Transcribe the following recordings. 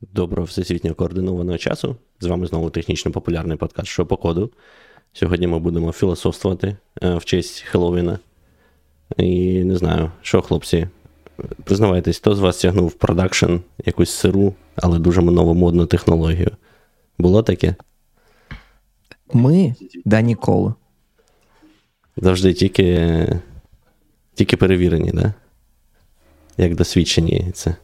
Доброго всесвітньо координованого часу. З вами знову технічно популярний подкаст «Що по коду. Сьогодні ми будемо філософствувати е, в честь Хеллоуіна. І не знаю, що, хлопці, признавайтесь, хто з вас тягнув в продакшн якусь сиру, але дуже новомодну технологію. Було таке? Ми да ніколи. Завжди тільки тільки перевірені, да? Як досвідчені це.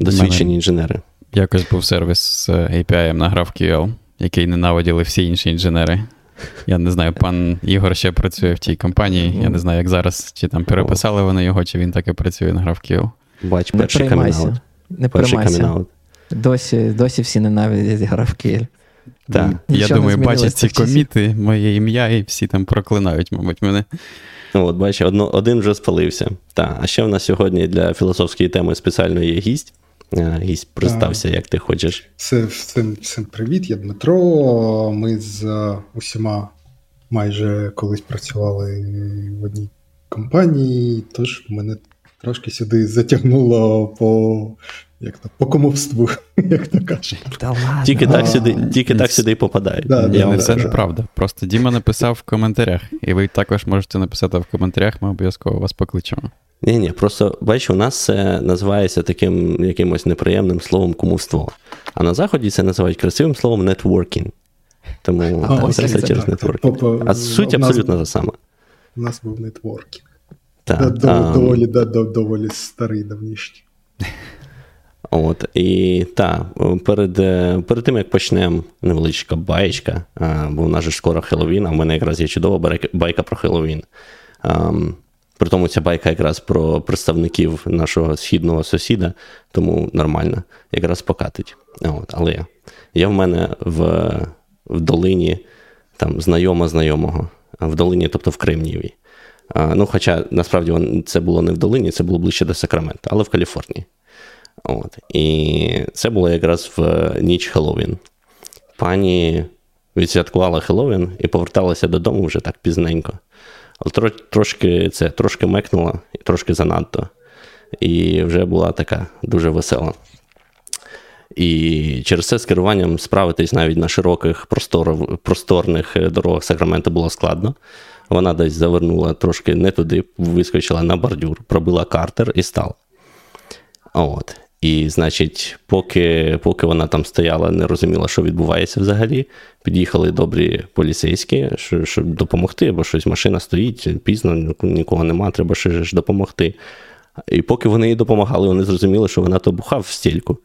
Досвідчені інженери. Якось був сервіс з API на GraphQL, який ненавиділи всі інші інженери. Я не знаю, пан Ігор ще працює в тій компанії. Я не знаю, як зараз, чи там переписали вони його, чи він так і працює на GraphQL. Бач, перший камінаут. Не переймайся. Досі досі всі ненавидять GraphQL. Так. Я думаю, бачать ці коміти, моє ім'я, і всі там проклинають, мабуть, мене. Ну, от, бачиш, один вже спалився. Так, а ще в нас сьогодні для філософської теми спеціально є гість. Гість, представся, як ти хочеш. Всім, всім, всім привіт, я Дмитро. Ми з усіма майже колись працювали в одній компанії, тож мене трошки сюди затягнуло по як то, по комовству, як то кажуть. Та ладно. Тільки так сюди тільки так сюди і попадають. Да, да, не це неправда. Просто Діма написав в коментарях, і ви також можете написати в коментарях, ми обов'язково вас покличемо. Ні, ні, просто бачу, у нас це називається таким якимось неприємним словом кумовство. А на Заході це називають красивим словом нетворкінг. Тому а, це все через нетворкінг. А суть абсолютно та сама. У нас був нетворкінг. Доволі доволі старий давнішній. От, І так, перед перед тим, як почнемо невеличка баєчка, бо в нас же скоро Хеллоуін, а в мене якраз є чудова байка про Хеллоуін. При тому ця байка якраз про представників нашого східного сусіда, тому нормально, якраз покатить. От, Але я в мене в в долині там знайома знайомого, в долині, тобто в Кремнієві. Ну, Хоча насправді це було не в долині, це було ближче до Сакрамента, але в Каліфорнії. От. І це було якраз в ніч Хеллоуін. Пані відсвяткувала Хеллоуін і поверталася додому вже так пізненько. Але трошки це трошки бухнула, і трошки занадто. І вже була така дуже весела. І через це з керуванням справитись навіть на широких простор, просторних дорогах Сакрамента було складно. Вона десь завернула трошки не туди, вискочила на бордюр, пробила картер і стала. От. І, значить, поки поки вона там стояла, не розуміла, що відбувається взагалі, під'їхали добрі поліцейські, щоб допомогти, бо щось машина стоїть, пізно, нікого нема, треба ще ж допомогти. І поки вони їй допомагали, вони зрозуміли, що вона то бухав в стільку.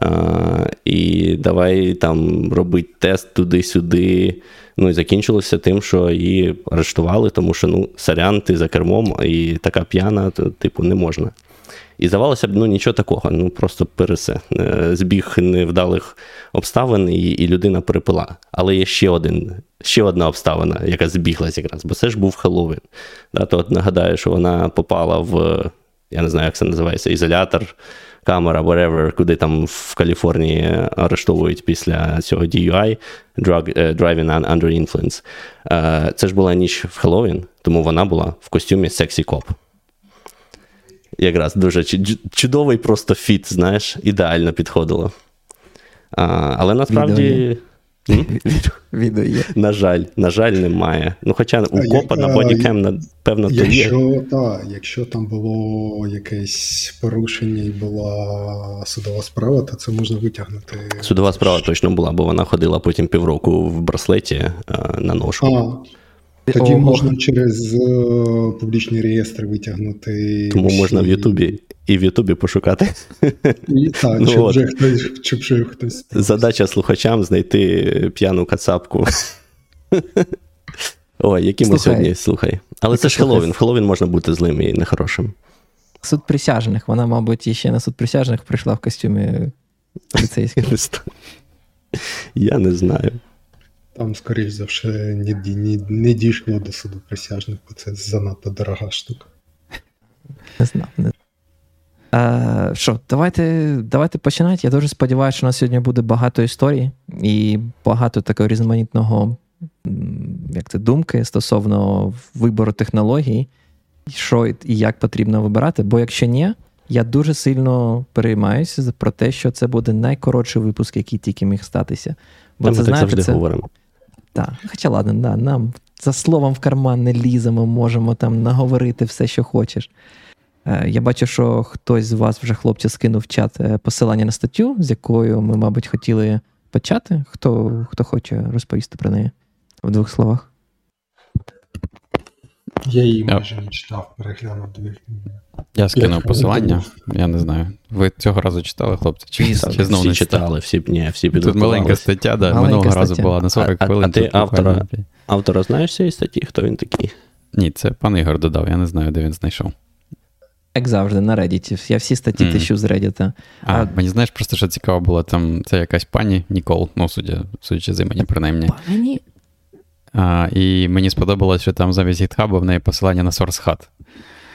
А, І давай там робити тест туди-сюди. Ну і закінчилося тим, що її арештували, тому що ну, сорян, ти за кермом, і така п'яна, то, типу, не можна. І здавалося б, ну нічого такого, ну просто пересе. Збіг невдалих обставин, і і людина перепила. Але є ще один, ще одна обставина, яка збіглась якраз, бо це ж був Хеллоуін. Да, То от нагадаю, що вона попала в, я не знаю, як це називається, ізолятор, камера, whatever, куди там в Каліфорнії арештовують після цього DUI, drug, uh, Driving Under Influence. Е, це ж була ніч в Хеллоуін, тому вона була в костюмі Sexy Cop якраз дуже чудовий просто фіт, знаєш, ідеально підходило. А, Але насправді. Відео є. На жаль, на жаль, немає. Ну, Хоча у копа на бодікем, напевно, то є. Якщо, та, якщо там було якесь порушення і була судова справа, то це можна витягнути. Судова справа точно була, бо вона ходила потім півроку в браслеті а, на ножку. А, тоді О, можна через е, публічні реєстри витягнути. Тому всі... можна в Ютубі і в Ютубі пошукати. І, Так, ну, щоб вже хтось. Щоб вже хтось Задача слухачам знайти п'яну кацапку. Ой, які ми сьогодні слухай. Але це ж Хеллоуін. В Хеллоуін можна бути злим і нехорошим. Суд присяжних. Вона, мабуть, ще на суд присяжних прийшла в костюмі поліцейських. Я не знаю. Там, скоріш за все, не, не, не дійшло до суду присяжних, бо це занадто дорога штука. Не знав. Не... А, Що, давайте давайте починати. Я дуже сподіваюся, що у нас сьогодні буде багато історій і багато такого різноманітного як це, думки стосовно вибору технологій, що і як потрібно вибирати. Бо якщо ні, я дуже сильно переймаюся про те, що це буде найкоротший випуск, який тільки міг статися. Бо Та це, ми знаєте, так завжди це... говоримо. Так, хоча ладно, да, нам за словом в карман не лізе, ми можемо там наговорити все, що хочеш. Е, я бачу, що хтось з вас вже, хлопці, скинув в чат е, посилання на статтю, з якою ми, мабуть, хотіли почати. Хто хто хоче розповісти про неї в двох словах? Я її майже не читав, переглянув дві. Я скинув посилання, я не знаю. Ви цього разу читали, хлопці? Чи, чи знову всі не читали, всі ні, всі Тут маленька стаття, да, маленька минулого стаття. разу була на 40 а, хвилин. А, ти автора, автора знаєш цієї статті? Хто він такий? Ні, це пан Ігор додав, я не знаю, де він знайшов. Як завжди, на Reddit. Я всі статті mm. тищу з Reddit. А, а мені знаєш, просто що цікаво було, там це якась пані Нікол, ну, судя, судячи з імені, принаймні. Пані? А, І мені сподобалось, що там замість GitHub в неї посилання на SourceHut.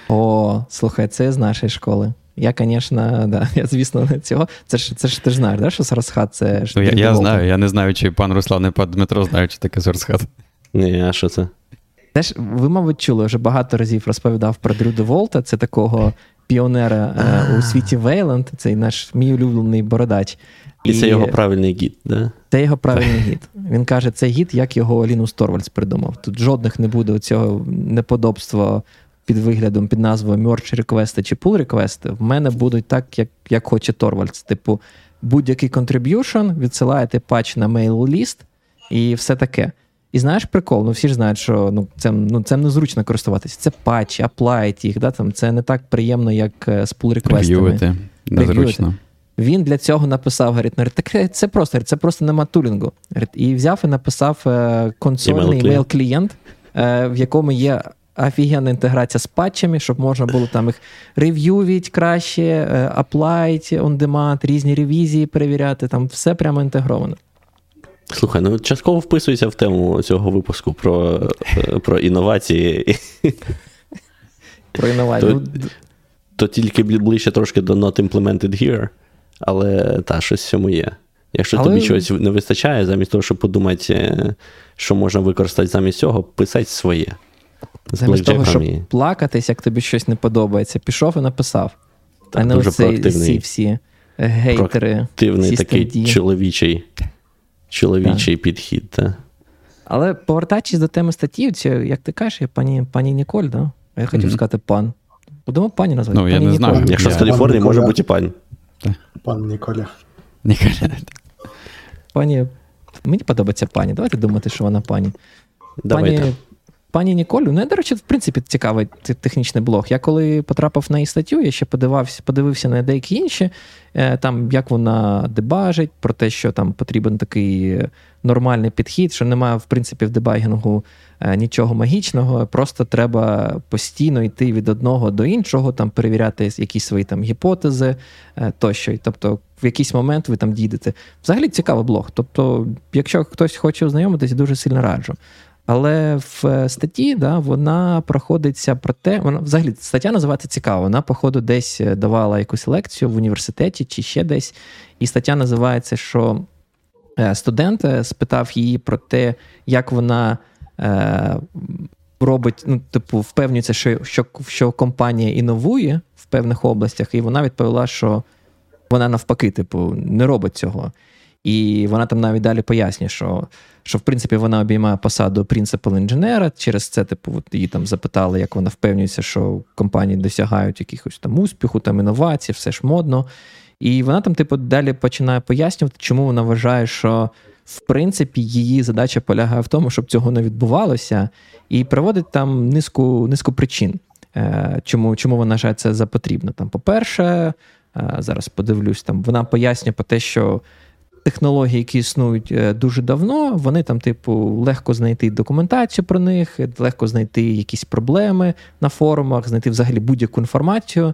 О, слухай, це з нашої школи. Я, звісно, да, я, звісно, не цього. Це ж це ж ти ж знаєш, да, що SourceHut це ж. Ну, я я знаю, я не знаю, чи пан Руслан і пан Дмитро знають, що таке SourceHut. Ні, а що це? Теж, ви, мабуть, чули, вже багато разів розповідав про Дрю Деволта, це такого піонера е, у світі Вейланд, цей наш мій улюблений бородач. І, і це його правильний гід, да? Це його правильний гід. Він каже, це гід, як його Лінус Торвальдс придумав. Тут жодних не буде цього неподобства під виглядом, під назвою Merge реквести чи pull реквести. В мене будуть так, як як хоче Торвальдс. Типу, будь-який contribution, відсилаєте патч на mail-list і все таке. І знаєш прикол, ну всі ж знають, що ну, цим ну, цим незручно користуватися. Це патчі, аплаїть їх, да, там, це не так приємно, як е, з pull реквестами Незручно. Він для цього написав, говорить, ну, так це просто це просто нема тулінгу. І взяв і написав е, консольний email-клієнт, е, в якому є офігенна інтеграція з патчами, щоб можна було там їх рев'ювіть краще, аплайт on demand, різні ревізії перевіряти, там все прямо інтегровано. Слухай, ну частково вписується в тему цього випуску про про інновації. Про інновації. То, то тільки ближче трошки до not implemented here, але та, щось в цьому є. Якщо але... тобі щось не вистачає, замість того, щоб подумати, що можна використати замість цього, писати своє. Замість того, щоб і... плакатись, як тобі щось не подобається, пішов і написав. Так, а не оцей ці всі гейтери. Активний такий D. чоловічий чоловічий так. підхід. Так. Але повертаючись до теми статті, це, як ти кажеш, я пані пані Ніколь, да? я хотів mm-hmm. сказати пан. Будемо пані назвати. Ну, пані я не Ніколь. знаю. Якщо я... з Каліфорнії, може бути і пан. Пан Ніколя. Ніколя. Пані. Мені подобається пані. Давайте думати, що вона пані. Давайте. Пані Пані Ніколю, ну, я, до речі, в принципі, цікавий технічний блог. Я коли потрапив на її статтю, я ще подивився, подивився на деякі інші, е, там як вона дебажить, про те, що там потрібен такий нормальний підхід, що немає, в принципі, в дебагінгу нічого магічного, просто треба постійно йти від одного до іншого, там перевіряти якісь свої там гіпотези е, тощо. Тобто, в якийсь момент ви там дійдете. Взагалі цікавий блог. Тобто, якщо хтось хоче ознайомитись, дуже сильно раджу. Але в е, статті да, вона проходиться про те, вона взагалі стаття називається цікаво. Вона, походу, десь е, давала якусь лекцію в університеті чи ще десь. І стаття називається, що е, студент спитав її про те, як вона е, робить, ну, типу, впевнюється, що, що, що компанія інновує в певних областях, і вона відповіла, що вона навпаки, типу, не робить цього. І вона там навіть далі пояснює, що що в принципі вона обіймає посаду принципал інженера. Через це, типу, от її там запитали, як вона впевнюється, що компанії досягають якихось там успіху, там інновацій, все ж модно. І вона там, типу, далі починає пояснювати, чому вона вважає, що в принципі її задача полягає в тому, щоб цього не відбувалося, і приводить там низку низку причин, е, чому чому вона вважає це за потрібно. Там, По-перше, е, зараз подивлюсь, там вона пояснює про те, що технології, які існують е, дуже давно, вони там, типу, легко знайти документацію про них, легко знайти якісь проблеми на форумах, знайти взагалі будь-яку інформацію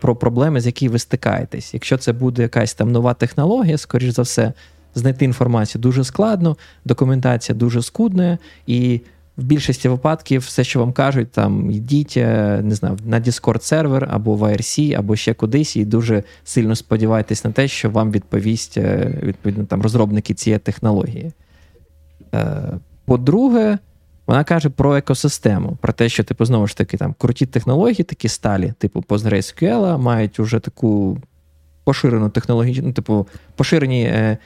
про проблеми, з якими ви стикаєтесь. Якщо це буде якась там нова технологія, скоріш за все, знайти інформацію дуже складно, документація дуже скудна і в більшості випадків все, що вам кажуть, там йдіть е, не знаю, на Discord сервер або в IRC, або ще кудись, і дуже сильно сподівайтесь на те, що вам відповість е, відповідно там розробники цієї технології. Е, по-друге, Вона каже про екосистему, про те, що типу знову ж таки там круті технології, такі сталі, типу PostgreSQL, мають уже таку поширену технологічну, ну, типу, поширені е,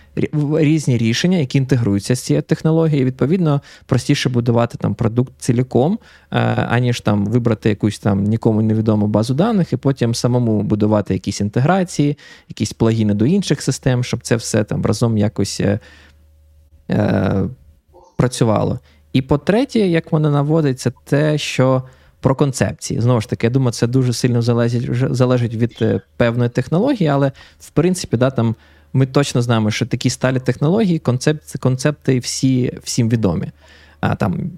різні рішення, які інтегруються з цією технологією. Відповідно, простіше будувати там продукт ціліком, е, аніж там вибрати якусь там нікому невідому базу даних, і потім самому будувати якісь інтеграції, якісь плагіни до інших систем, щоб це все там разом якось е, е, працювало. І по-третє, як вона наводить, це те, що про концепції. Знову ж таки, я думаю, це дуже сильно залежить залежить від е, певної технології, але в принципі, да, там ми точно знаємо, що такі сталі технології, концепти, концепти всі всім відомі. А там.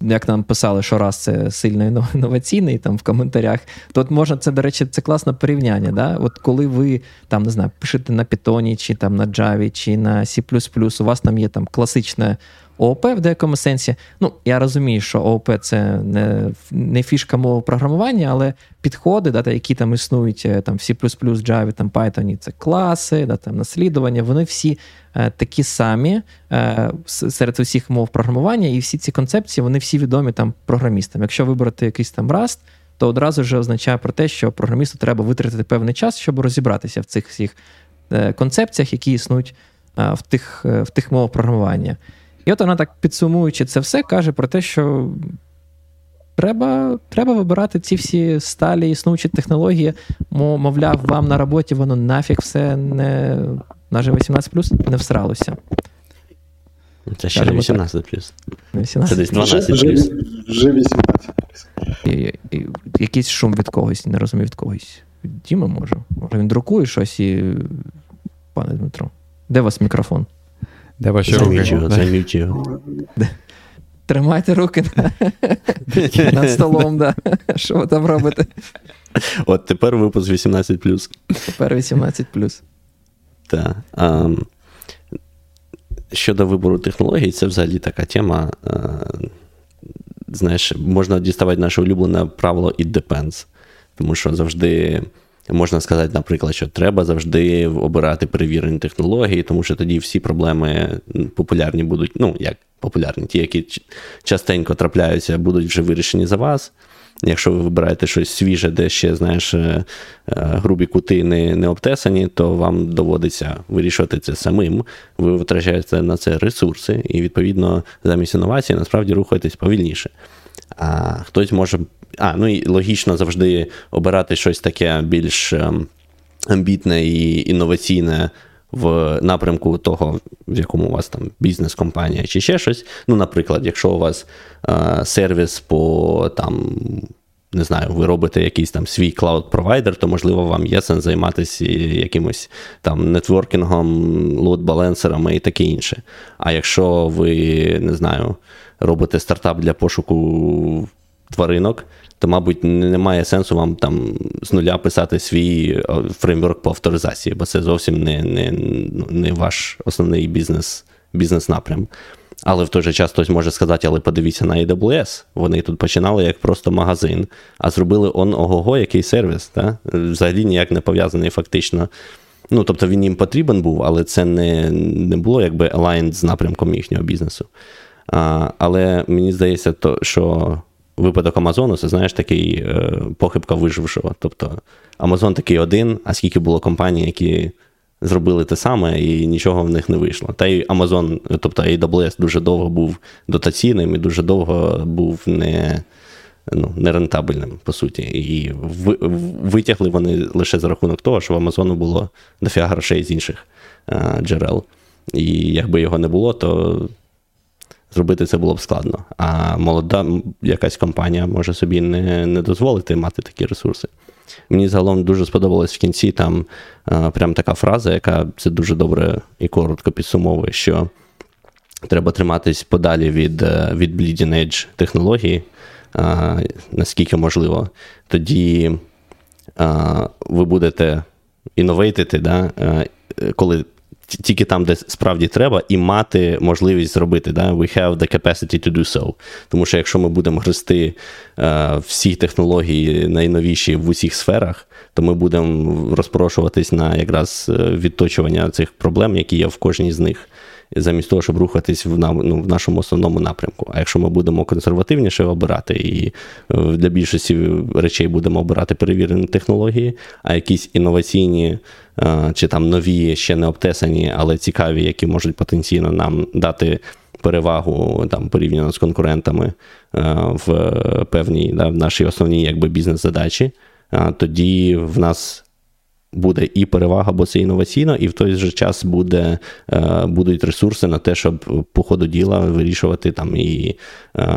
Як нам писали, що раз це сильно інноваційний там в коментарях, то от можна це, до речі, це класне порівняння. Да? От коли ви там не знаю, пишете на Python, чи там на Java, чи на C, у вас там є там класичне ООП в деякому сенсі. Ну, я розумію, що ООП це не не фішка мови програмування, але підходи, да, які там існують е, там, в C, Java, там Python, це класи, да, там наслідування, вони всі е, такі самі е, серед усіх мов програмування, і всі ці концепції вони всі відомі там програмістам. Якщо вибрати якийсь там Rust, то одразу вже означає про те, що програмісту треба витратити певний час, щоб розібратися в цих всіх е, концепціях, які існують е, в тих, в тих мовах програмування. І от вона так підсумуючи це все, каже про те, що треба треба вибирати ці всі сталі існуючі технології, мовляв, вам на роботі воно нафіг все не наже 18 не всралося. Це ще не 18 плюс. 18. Це десь 12 плюс. Вже, вже 18 плюс. Якийсь шум від когось, не розумію від когось. Діма може. Може він друкує щось і. Пане Дмитро, де у вас мікрофон? Де ваші руки? Займіть його. Тримайте руки над столом, да. Що ви там робите? От тепер випуск 18. Тепер 18. Так. Щодо вибору технологій, це взагалі така тема. Uh, знаєш, можна діставати наше улюблене правило it depends. Тому що завжди. Можна сказати, наприклад, що треба завжди обирати перевірені технології, тому що тоді всі проблеми популярні будуть, ну, як популярні, ті, які частенько трапляються, будуть вже вирішені за вас. Якщо ви вибираєте щось свіже, де ще, знаєш, е, е, грубі кути не не обтесані, то вам доводиться вирішувати це самим. Ви витрачаєте на це ресурси, і, відповідно, замість інновації насправді рухаєтесь повільніше. А хтось може а, ну і логічно завжди обирати щось таке більш ем, амбітне і інноваційне в напрямку того, в якому у вас там бізнес-компанія чи ще щось. Ну, наприклад, якщо у вас е, сервіс по там. Не знаю, ви робите якийсь там свій cloud-провайдер, то, можливо, вам є сенс займатися якимось там нетворкінгом, load-балансерами і таке інше. А якщо ви не знаю, робите стартап для пошуку тваринок, то, мабуть, немає сенсу вам там з нуля писати свій фреймворк по авторизації, бо це зовсім не не, не ваш основний бізнес, бізнес-напрям. Але в той же час хтось може сказати, але подивіться на AWS. Вони тут починали як просто магазин, а зробили он ого-го, який сервіс. Та? Взагалі ніяк не пов'язаний фактично. Ну, тобто він їм потрібен був, але це не не було якби aligned з напрямком їхнього бізнесу. А, Але мені здається, то, що випадок Амазону, це знаєш такий е, похибка вижившого. Тобто Амазон такий один, а скільки було компаній, які зробили те саме, і нічого в них не вийшло. Та й Amazon, тобто AWS дуже довго був дотаційним і дуже довго був не ну, нерентабельним, по суті. І витягли вони лише за рахунок того, що в Амазону було дофіга грошей з інших а, е, джерел. І якби його не було, то зробити це було б складно. А молода якась компанія може собі не не дозволити мати такі ресурси. Мені загалом дуже сподобалось в кінці там а, прям така фраза, яка це дуже добре і коротко підсумовує, що треба триматись подалі від е, від bleeding edge технології, а, наскільки можливо. Тоді а, ви будете інновейтити, да, коли тільки там, де справді треба, і мати можливість зробити. Да? We have the capacity to do so. Тому що якщо ми будемо грести е, всі технології найновіші в усіх сферах, то ми будемо розпрошуватись на якраз е, відточування цих проблем, які є в кожній з них. Замість того, щоб рухатись в ну, в нашому основному напрямку. А якщо ми будемо консервативніше обирати і е, для більшості речей будемо обирати перевірені технології, а якісь інноваційні е, чи там нові, ще не обтесані, але цікаві, які можуть потенційно нам дати. Перевагу там порівняно з конкурентами в певній да, в нашій основній якби бізнес-задачі, тоді в нас буде і перевага, бо це інноваційно, і в той же час буде, е, будуть ресурси на те, щоб по ходу діла вирішувати там і е,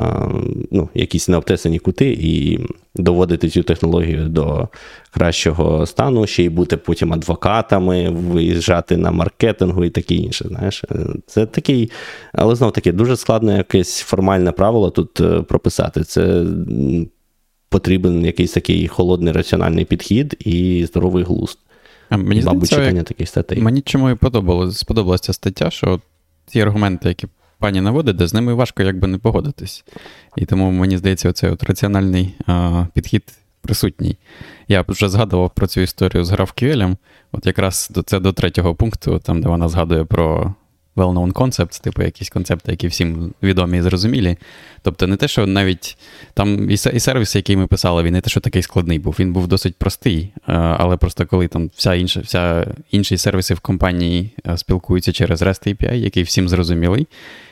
ну, якісь необтесані кути, і доводити цю технологію до кращого стану, ще й бути потім адвокатами, виїжджати на маркетингу і таке інше. Знаєш, це такий, але знов таки дуже складно якесь формальне правило тут е, прописати. Це потрібен якийсь такий холодний раціональний підхід і здоровий глузд. А мені бабу читання таких статей. Мені чому і подобалось, сподобалася ця стаття, що ті аргументи, які пані наводить, де з ними важко якби не погодитись. І тому мені здається, оцей от раціональний а, підхід присутній. Я вже згадував про цю історію з GraphQL. От якраз це до третього пункту, там, де вона згадує про well-known concepts, типу якісь концепти, які всім відомі і зрозумілі. Тобто, не те, що навіть там і сервіс, який ми писали, він не те, що такий складний був, він був досить простий. Е, але просто коли там вся інша, вся інші сервіси в компанії е, спілкуються через REST API, який всім зрозумілий,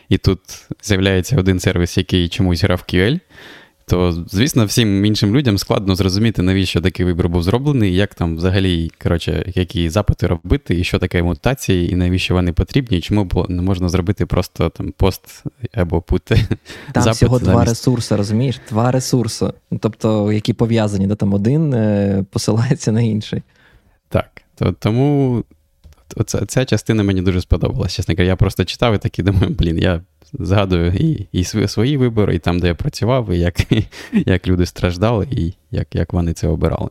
і тут з'являється один сервіс, який чомусь грав QL, то, звісно, всім іншим людям складно зрозуміти, навіщо такий вибір був зроблений, як там взагалі, коротше, які запити робити, і що таке мутації, і навіщо вони потрібні, і чому не можна зробити просто там пост або пути. Там запит всього замість... два ресурси, розумієш? Два ресурси. Тобто, які пов'язані, де там один е, посилається на інший. Так. То, Тому оця, ця частина мені дуже сподобалася. Чесно кажучи, я просто читав і такий думаю, блін, я згадую і і свої вибори, і там, де я працював, і як як люди страждали, і як як вони це обирали.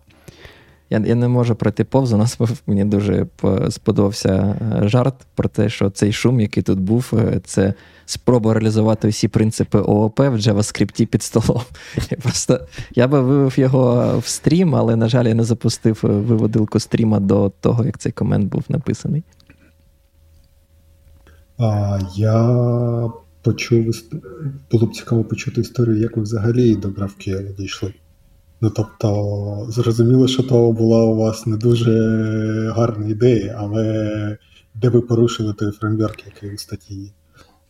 Я я не можу пройти повз. У нас мені дуже сподобався е, жарт про те, що цей шум, який тут був, е, це спроба реалізувати всі принципи ООП в JavaScript під столом. Я просто я би вивів його в стрім, але, на жаль, я не запустив е, виводилку стріма до того, як цей комент був написаний. А, Я почув, було б цікаво почути історію, як ви взагалі до GraphQL дійшли. Ну, тобто, зрозуміло, що то була у вас не дуже гарна ідея, але де ви порушили той фреймворк, який у статті є?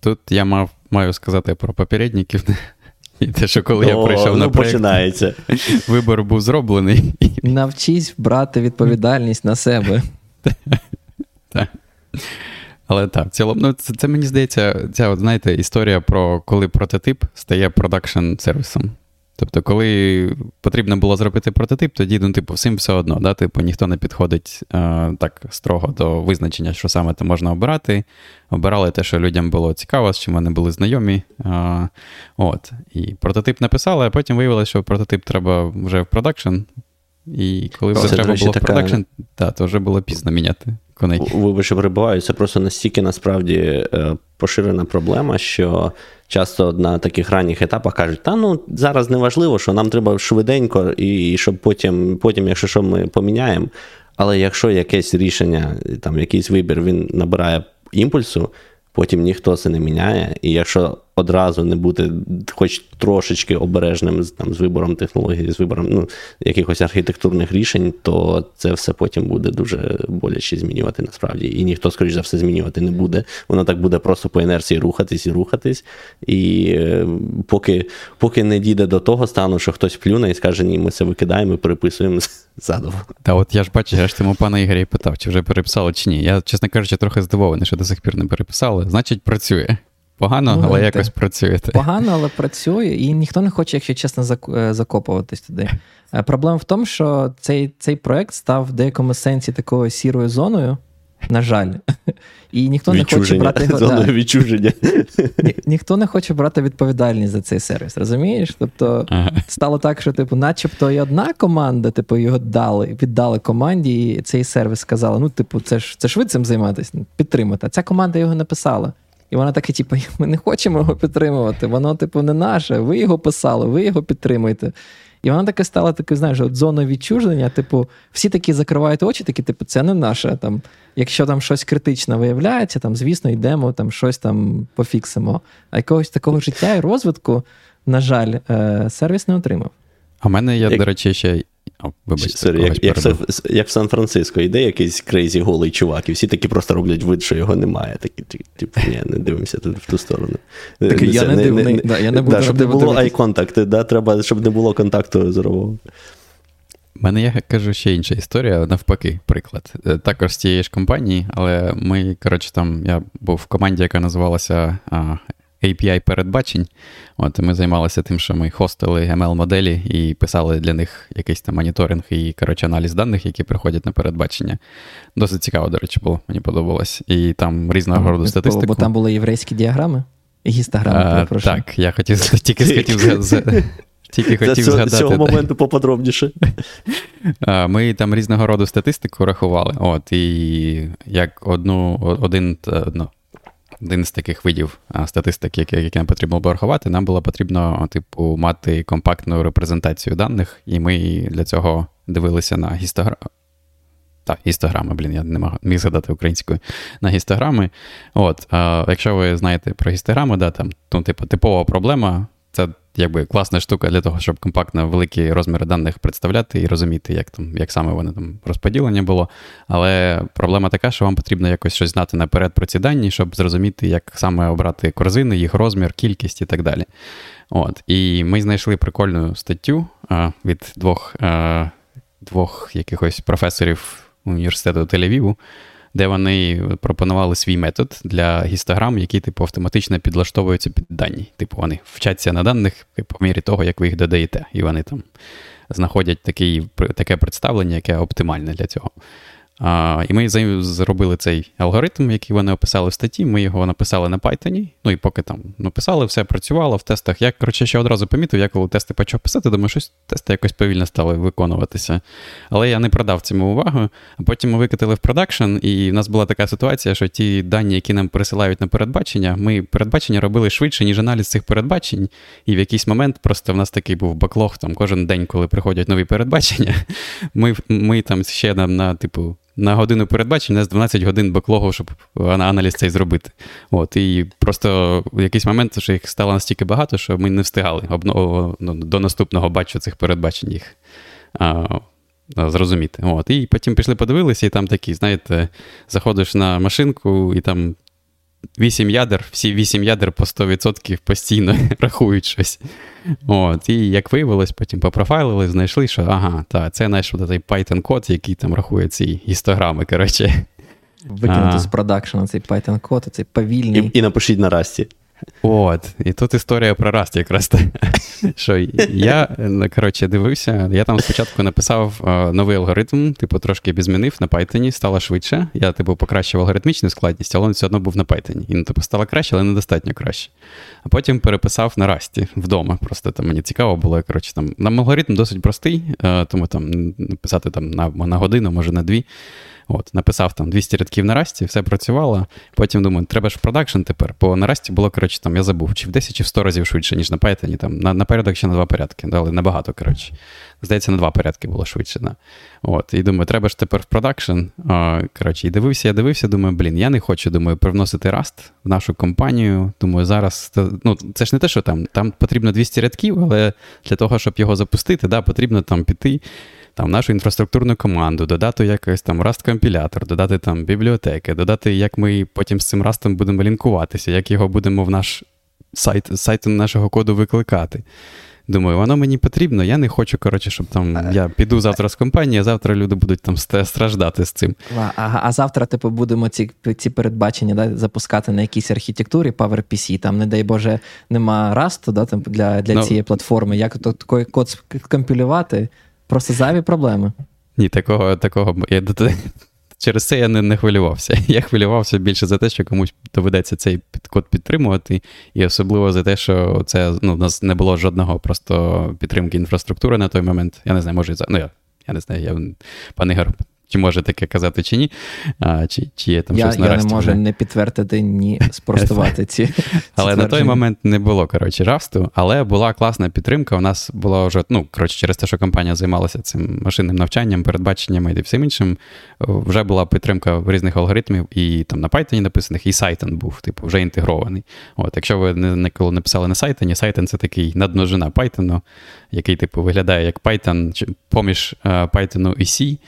Тут я мав, маю сказати про попередників. І те, що коли О, я прийшов ну, на проєкт, починається. вибор був зроблений. Навчись брати відповідальність на себе. Так. Але так, в цілому, ну, це, це мені здається, ця, знаєте, історія про коли прототип стає продакшн сервісом. Тобто, коли потрібно було зробити прототип, тоді ну, типу, всім все одно, да? типу, ніхто не підходить е, так строго до визначення, що саме там можна обирати. Обирали те, що людям було цікаво, з чим вони були знайомі. Е, от. І прототип написали, а потім виявилося, що прототип треба вже в продакшн. І коли вже треба було в продакшн, така... то вже було пізно міняти коней. Вибач, перебуваю, це просто настільки насправді е, поширена проблема, що часто на таких ранніх етапах кажуть, та ну зараз не важливо, що нам треба швиденько, і щоб потім, потім, якщо що, ми поміняємо. Але якщо якесь рішення, там якийсь вибір він набирає імпульсу, потім ніхто це не міняє. І якщо одразу не бути хоч трошечки обережним там, з вибором технології, з вибором ну, якихось архітектурних рішень, то це все потім буде дуже боляче змінювати насправді. І ніхто, скоріш за все, змінювати не буде. Воно так буде просто по інерції рухатись і рухатись. І е, поки поки не дійде до того стану, що хтось плюне і скаже, ні, ми це викидаємо і переписуємо задово. Та от я ж бачу, я ж тому пана Ігоря питав, чи вже переписали, чи ні. Я, чесно кажучи, трохи здивований, що до сих пір не переписали. Значить, працює. Погано, ну, але якось працює. Погано, але працює, і ніхто не хоче, якщо чесно, е, закопуватись туди. Е, проблема в тому, що цей цей проект став в деякому сенсі такою сірою зоною, на жаль. І ніхто не хоче брати Зоною да. відчуження. Ні, ніхто не хоче брати відповідальність за цей сервіс, розумієш? Тобто ага. стало так, що, типу, начебто і одна команда, типу, його дали, віддали команді, і цей сервіс сказала: ну, типу, це ж це ж ви цим займатися, підтримати. А ця команда його не писала. І вона така, типу, ми не хочемо його підтримувати. Воно, типу, не наше. Ви його писали, ви його підтримуєте. І вона таке стала такою, знаєш, от зоною відчуження. Типу, всі такі закривають очі, такі, типу, це не наше. Там, Якщо там щось критичне виявляється, там, звісно, йдемо, там щось там пофіксимо. А якогось такого життя і розвитку, на жаль, е, сервіс не отримав. А в мене є, Як- до речі, ще. Вибачте, Sorry, як, як, перебив. як в Сан-Франциско йде якийсь crazy голий чувак, і всі такі просто роблять вид, що його немає. Такі, типу, ні, не дивимося тут в ту сторону. Такий, я Це не дивний, да, я не буду щоб не було eye-контакту, да, треба, щоб не було контакту зорового. У мене є, кажу, ще інша історія, навпаки, приклад. Е, Також з тієї ж компанії, але ми, коротше, там я був в команді, яка називалася API передбачень. От ми займалися тим, що ми хостили ML-моделі і писали для них якийсь там моніторинг і коротше, аналіз даних, які приходять на передбачення. Досить цікаво, до речі, було, мені подобалось. І там різного роду статистику. бо там були єврейські діаграми, гістограми, А, перепрошую. так, я хотів тільки хотів з- тільки хотів з цього- з згадати. цього моменту поподробніше. Ми там різного роду статистику рахували. От, і як одну, один, ну, один з таких видів статистик, які, які нам потрібно було рахувати, нам було потрібно, типу, мати компактну репрезентацію даних, і ми для цього дивилися на гістограм. Так, гістограми, блін, я не міг згадати українською на гістограми. От, а, якщо ви знаєте про гістограми, да, там, ну, типу, типова проблема, це якби класна штука для того, щоб компактно великі розміри даних представляти і розуміти, як там, як саме вони там розподілення було. Але проблема така, що вам потрібно якось щось знати наперед про ці дані, щоб зрозуміти, як саме обрати корзини, їх розмір, кількість і так далі. От. І ми знайшли прикольну статтю а, від двох, а, двох якихось професорів університету Тель-Авіву, де вони пропонували свій метод для гістограм, який типу автоматично підлаштовуються під дані. Типу, вони вчаться на даних по мірі того, як ви їх додаєте, і вони там знаходять такий, таке представлення, яке оптимальне для цього. А, і ми зробили цей алгоритм, який вони описали в статті. Ми його написали на Python. Ну і поки там написали, все працювало в тестах. Я, коротше, ще одразу помітив, я коли тести почав писати, думаю, щось тести якось повільно стали виконуватися. Але я не продав цьому увагу. А потім ми викатили в продакшн, і в нас була така ситуація, що ті дані, які нам присилають на передбачення, ми передбачення робили швидше, ніж аналіз цих передбачень. І в якийсь момент просто в нас такий був баклог, там кожен день, коли приходять нові передбачення, ми, ми там ще на, на типу. На годину передбачення з 12 годин беклогу, щоб аналіз цей зробити. От, і просто в якийсь момент що їх стало настільки багато, що ми не встигали обно- ну, до наступного бачу цих передбачень їх а, зрозуміти. От, і потім пішли подивилися, і там такі, знаєте, заходиш на машинку, і там 8 ядер, всі 8 ядер по 100% постійно рахують щось. От, і як виявилось, потім попрофайлили, знайшли, що ага, та, це наш цей Python-код, який там рахує ці гістограми, коротше. Викинути з продакшена цей Python-код, цей повільний. І, і напишіть на расті. От, і тут історія про Rust якраз. Що я, ну, коротше, дивився, я там спочатку написав е, новий алгоритм, типу, трошки змінив на Python, стало швидше. Я, типу, покращив алгоритмічну складність, але він все одно був на Python. І ну, типу, стало краще, але недостатньо краще. А потім переписав на Rust вдома. Просто там мені цікаво було. Коротше, там, нам алгоритм досить простий, е, тому там написати там, на, на годину, може на дві. От, написав там 200 рядків на расті, все працювало. Потім думаю, треба ж в продакшн тепер. Бо на расті було, коротше, там я забув, чи в 10 чи в 100 разів швидше, ніж на Python. Там на, на порядок ще на два порядки. Дали набагато, коротше. Здається, на два порядки було швидше. Да. От, і думаю, треба ж тепер в продакшн. Коротше, і дивився, я дивився, думаю, блін, я не хочу, думаю, привносити Rust в нашу компанію. Думаю, зараз ну, це ж не те, що там, там потрібно 200 рядків, але для того, щоб його запустити, да, потрібно там піти там нашу інфраструктурну команду, додати якийсь там Rust-компілятор, додати там бібліотеки, додати, як ми потім з цим Rust будемо лінкуватися, як його будемо в наш сайт, з сайту нашого коду викликати. Думаю, воно мені потрібно, я не хочу, коротше, щоб там я піду завтра з компанії, а завтра люди будуть там страждати з цим. А, а, а завтра, типу, будемо ці, ці передбачення да, запускати на якійсь архітектурі PowerPC, там, не дай Боже, нема расту да, там, для, для Ну. цієї платформи. Як такий код скомпілювати? Просто зайві проблеми. Ні, такого, такого я через це я не, не хвилювався. Я хвилювався більше за те, що комусь доведеться цей підкод підтримувати, і особливо за те, що це ну, у нас не було жодного просто підтримки інфраструктури на той момент. Я не знаю, може, ну я, я не знаю, я, пан Ігор, чи може таке казати, чи ні. А, Чи чи є там я, щось нарешті. Я не можу вже. не підтвердити, ні спростувати ці. Але на той момент не було коротше, рафсту, але була класна підтримка. У нас була вже, ну, коротше, через те, що компанія займалася цим машинним навчанням, передбаченнями і всім іншим, вже була підтримка різних алгоритмів, і там на Python написаних, і Сайten був, типу, вже інтегрований. От, Якщо ви ніколи не писали на Сайten, Сайten це такий надмножина Python, який, типу, виглядає як Python, поміж Python і C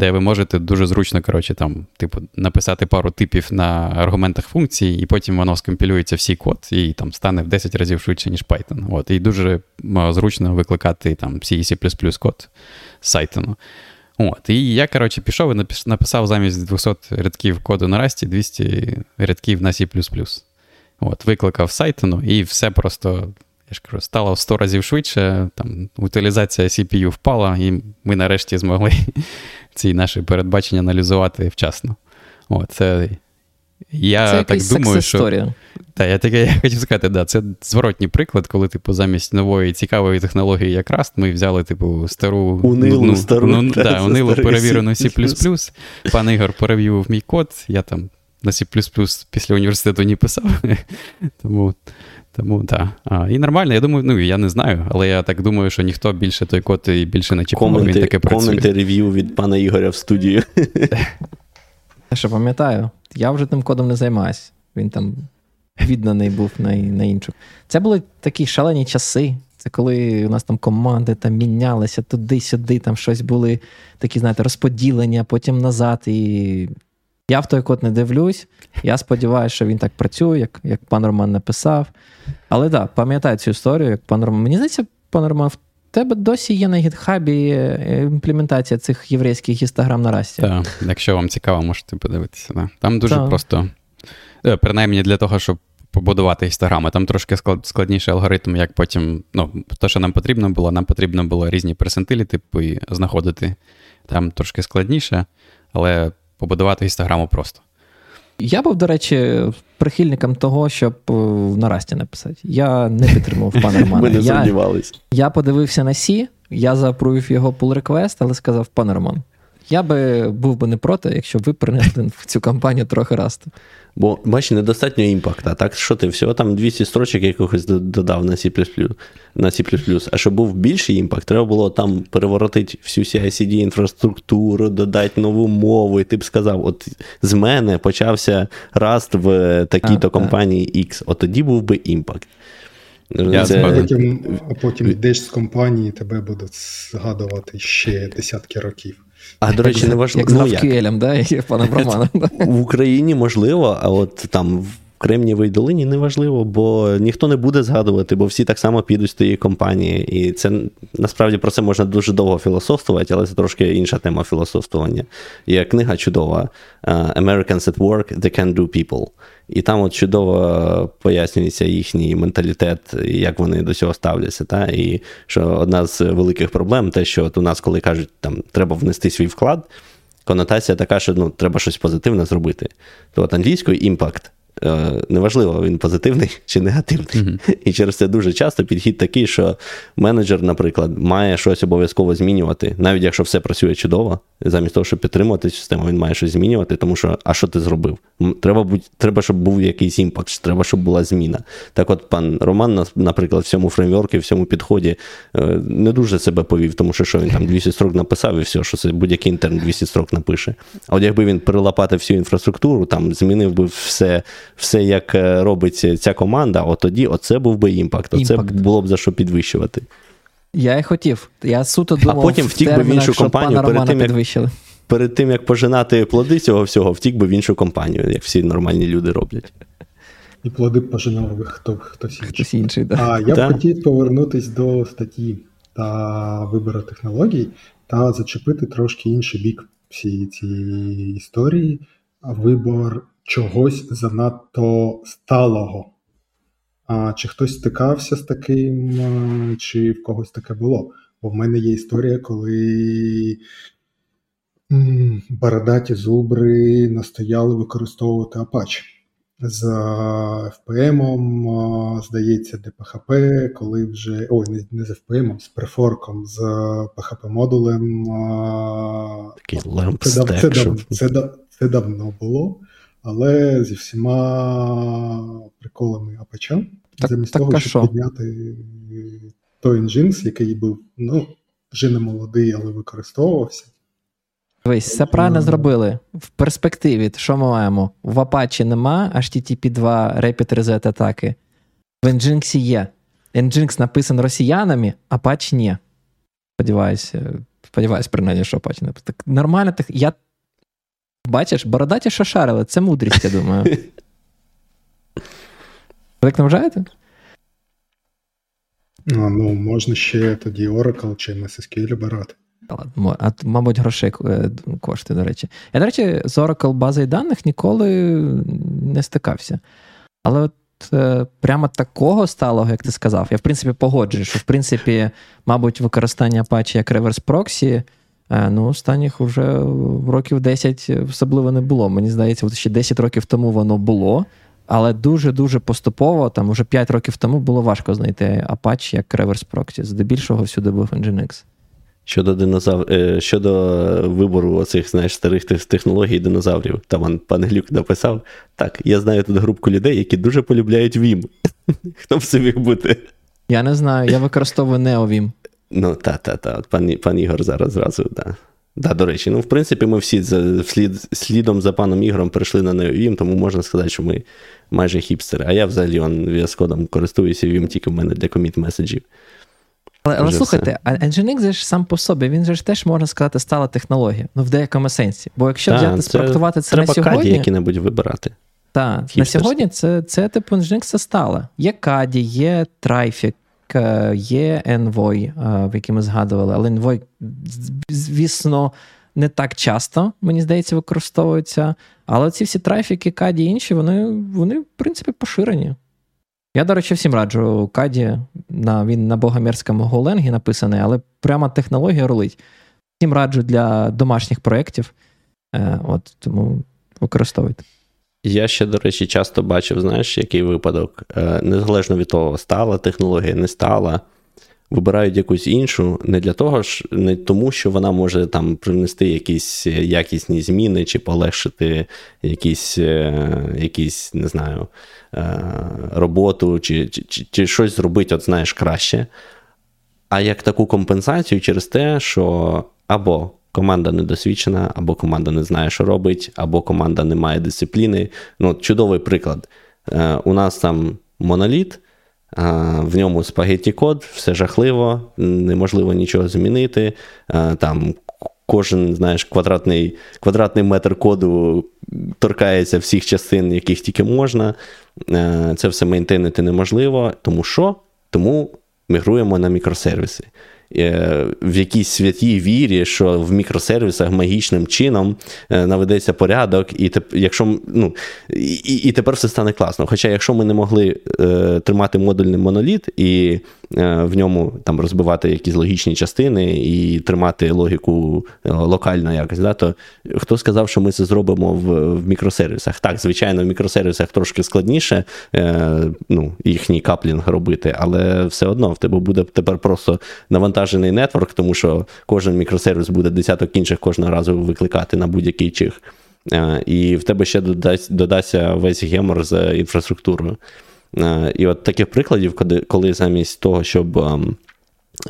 де ви можете дуже зручно коротше, там, типу, написати пару типів на аргументах функції, і потім воно скомпілюється всі код і там стане в 10 разів швидше, ніж Python. От, І дуже зручно викликати там C C код з Python. От, І я, коротше, пішов і написав замість 200 рядків коду на Rust 200 рядків на C. От, Викликав Python, і все просто. Я ж кажу, стало в 100 разів швидше, там утилізація CPU впала, і ми нарешті змогли ці наші передбачення аналізувати вчасно. О, це я це так думаю, що. Та, я таке я хотів сказати, да, це зворотній приклад, коли, типу, замість нової цікавої технології, як Rust, ми взяли, типу, стару унилу, ну, стару, ну, да, унилу перевірену C. Пан Ігор перевів мій код, я там на C після університету не писав. Тому тому так. А, І нормально, я думаю, ну я не знаю, але я так думаю, що ніхто більше той код і більше не чіпав, коменти, він таке працює. Коменти рев'ю від пана Ігоря в студію. Я ще пам'ятаю, я вже тим кодом не займаюся. Він там відданий був на на іншу. Це були такі шалені часи. Це коли у нас там команди там мінялися туди-сюди, там щось були такі, знаєте, розподілення, потім назад. І я в той код не дивлюсь. Я сподіваюся, що він так працює, як як пан Роман написав. Але так, да, пам'ятаю цю історію, як пан Роман. Мені здається, пан Роман, в тебе досі є на гітхабі е, імплементація цих єврейських гістограм на расті. Так, якщо вам цікаво, можете подивитися. Да. Там дуже так. просто, е, принаймні для того, щоб побудувати гістограми, там трошки складніший алгоритм, як потім. Ну, те, що нам потрібно було, нам потрібно було різні персентилі, типу, знаходити. Там трошки складніше, але побудувати гістограму просто. Я був, до речі, прихильником того, щоб е, на Расті написати. Я не підтримував пана Романа. Ми не сумнівалися. Я, я подивився на Сі, я запровів його pull request, але сказав, пане Роман, я би був би не проти, якщо б ви принесли в цю кампанію трохи расту. Бо, бачиш, недостатньо імпакта. Так що ти всього там 200 строчок якихось додав на C++. На C++. А щоб був більший impact, треба було там переворотити всю CI-CD інфраструктуру, додати нову мову. І ти б сказав: от з мене почався Rust в такій-то а, компанії X. От тоді був би impact. Я Це... А потім, а потім йдеш з компанії, тебе будуть згадувати ще десятки років. А до речі, не важливо. Як з ну, да, і паном Романом. В Україні можливо, а от там в Кремнієвій долині неважливо, бо ніхто не буде згадувати, бо всі так само підуть з тієї компанії. І це насправді про це можна дуже довго філософствувати, але це трошки інша тема філософствування. Є книга чудова Americans at Work, They Can Do People. І там от чудово пояснюється їхній менталітет, як вони до цього ставляться. Та? І що одна з великих проблем, те, що от у нас, коли кажуть, там треба внести свій вклад, конотація така, що ну, треба щось позитивне зробити. То от англійською impact Е, неважливо, він позитивний чи негативний. Mm-hmm. І через це дуже часто підхід такий, що менеджер, наприклад, має щось обов'язково змінювати, навіть якщо все працює чудово, замість того, щоб підтримувати систему, він має щось змінювати, тому що а що ти зробив? Треба, будь, треба щоб був якийсь impact, треба, щоб була зміна. Так от пан Роман, наприклад, в цьому фреймворку, в цьому підході е, не дуже себе повів, тому що що він там 200 строк написав і все, що це будь-який інтерн 200 строк напише. А от якби він перелопатив всю інфраструктуру, там змінив би все все, як е, робить ця команда, от тоді оце був би impact. Оце impact. було б за що підвищувати. Я і хотів. Я суто думав, а потім втік би в іншу компанію перед тим, як, перед тим, як пожинати плоди цього всього, втік би в іншу компанію, як всі нормальні люди роблять. І плоди пожинав би хто, хтось інший. Хтось інший да. А я б хотів повернутися до статті та вибору технологій та зачепити трошки інший бік всієї цієї історії. Вибор чогось занадто сталого. А Чи хтось стикався з таким, чи в когось таке було? Бо в мене є історія, коли бородаті зубри настояли використовувати Apache. з FPM, здається, DPHP, коли вже. Ой, не, не з FPM, з префорком, з PHP-модулем. Такий ламп це, це, це, це, це давно було, але зі всіма приколами Apache, замість так, того, щоб що? підняти той Nginx, який був ну, вже не молодий, але використовувався. Дивись, все правильно зробили. В перспективі, що ми маємо? В Apache нема HTTP 2 Rapid Reset атаки. В Nginx є. Nginx написан росіянами, Apache ні. Сподіваюся, сподіваюся, принаймні, що Apache написан. Так Нормально, так я. Бачиш, бородаті що шарили, це мудрість, я думаю. Ви так не вважаєте? Ну, ну, можна ще тоді Oracle чи MSSQL брати. А, мабуть, грошей е, коштує, до речі. Я, до речі, з Oracle базою даних ніколи не стикався. Але от е, прямо такого сталого, як ти сказав, я в принципі погоджую, що в принципі, мабуть, використання Apache як реверс проксі. Е, ну, останніх вже років 10 особливо не було. Мені здається, от ще 10 років тому воно було, але дуже-дуже поступово, там уже 5 років тому було важко знайти Apache як реверс проксі. Здебільшого всюди був Nginx. Щодо динозав... Е, щодо вибору оцих знаєш, старих технологій динозаврів, там пан Глюк написав: так, я знаю тут групку людей, які дуже полюбляють Vim. Хто б це міг бути? Я не знаю, я використовую NeoVim. Ну, та-та-та, от пан пан Ігор зараз зразу, да. Да, до речі, ну, в принципі, ми всі за, слід, слідом за паном Ігорем перейшли на NeoVim, тому можна сказати, що ми майже хіпстери. А я взагалі он VS Code користуюся Vim тільки в мене для коміт меседжів. Але але слухайте, а Nginx же ж сам по собі, він же ж теж можна сказати, стала технологія, ну в деякому сенсі. Бо якщо взяти це, спроектувати це треба на сьогодні. Треба які-небудь вибирати. Так, на сьогодні це це типу Nginx це стало. Є CADI, є Traffic, е, є Envoy, е, в який ми згадували, але Envoy, звісно, не так часто, мені здається, використовуються. Але ці всі трафіки, CADI і інші, вони, вони в принципі, поширені. Я, до речі, всім раджу Каді, на, він на богомерському голенгі написаний, але прямо технологія рулить. Всім раджу для домашніх проєктів. Е, от, Тому використовуйте. Я ще, до речі, часто бачив, знаєш, який випадок. Е, незалежно від того, стала технологія, не стала вибирають якусь іншу, не для того ж, не тому, що вона може там привнести якісь якісні зміни чи полегшити якісь, е, якісь не знаю, е, роботу, чи, чи, чи щось зробити, от знаєш, краще. А як таку компенсацію через те, що або команда недосвідчена, або команда не знає, що робить, або команда не має дисципліни. Ну, Чудовий приклад. Е, у нас там моноліт. В ньому спагетті код, все жахливо, неможливо нічого змінити. Там Кожен знаєш, квадратний квадратний метр коду торкається всіх частин, яких тільки можна. Це все мейнтейнити неможливо. Тому що? Тому мігруємо на мікросервіси. Е, в якійсь святій вірі, що в мікросервісах магічним чином е, наведеться порядок, і теп, якщо ну, і, і тепер все стане класно. Хоча, якщо ми не могли е, тримати модульний моноліт і в ньому там розбивати якісь логічні частини і тримати логіку е, локально якось, да, то хто сказав, що ми це зробимо в, в мікросервісах? Так, звичайно, в мікросервісах трошки складніше е, ну, їхній каплінг робити, але все одно в тебе буде тепер просто навантаження завантажений нетворк, тому що кожен мікросервіс буде десяток інших кожного разу викликати на будь-який чих. Е, і в тебе ще додасть, додасться весь гемор з інфраструктурою. Е, і от таких прикладів, коли, замість того, щоб. Ем,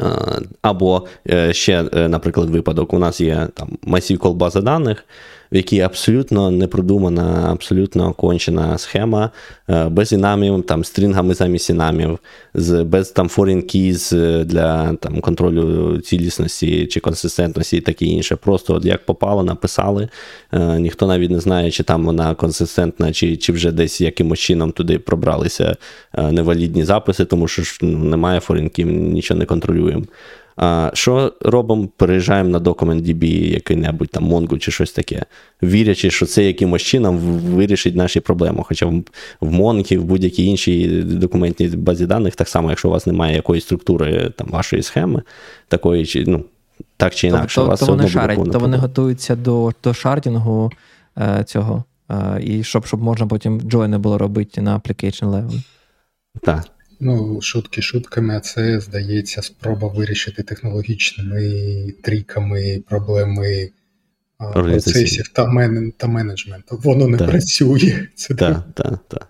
е, або ще, наприклад, випадок, у нас є там масів колбази даних, в якій абсолютно непродумана, абсолютно кончена схема, е, без інамів, там стрінгами замість інамів, з, без там foreign keys для там, контролю цілісності чи консистентності і таке інше. Просто от як попало, написали. Е, ніхто навіть не знає, чи там вона консистентна, чи чи вже десь якимось чином туди пробралися е, невалідні записи, тому що ж ну, немає foreign key, нічого не контролюємо. А, Що робимо? Переїжджаємо на DocumentDB який-небудь там Mongo чи щось таке, вірячи, що це якимось чином вирішить наші проблеми. Хоча в, Mongo, в будь-якій іншій документній базі даних, так само, якщо у вас немає якоїсь структури там, вашої схеми, такої чи ну, так чи інакше, то, вас то, то вони шарять, то вони готуються до до шардінгу е, цього і щоб щоб можна потім джойни було робити на application level. Так. Ну, шутки шутками, а це, здається, спроба вирішити технологічними тріками проблеми процесів та мен, та менеджменту. Воно не так. працює. Це так, так, так.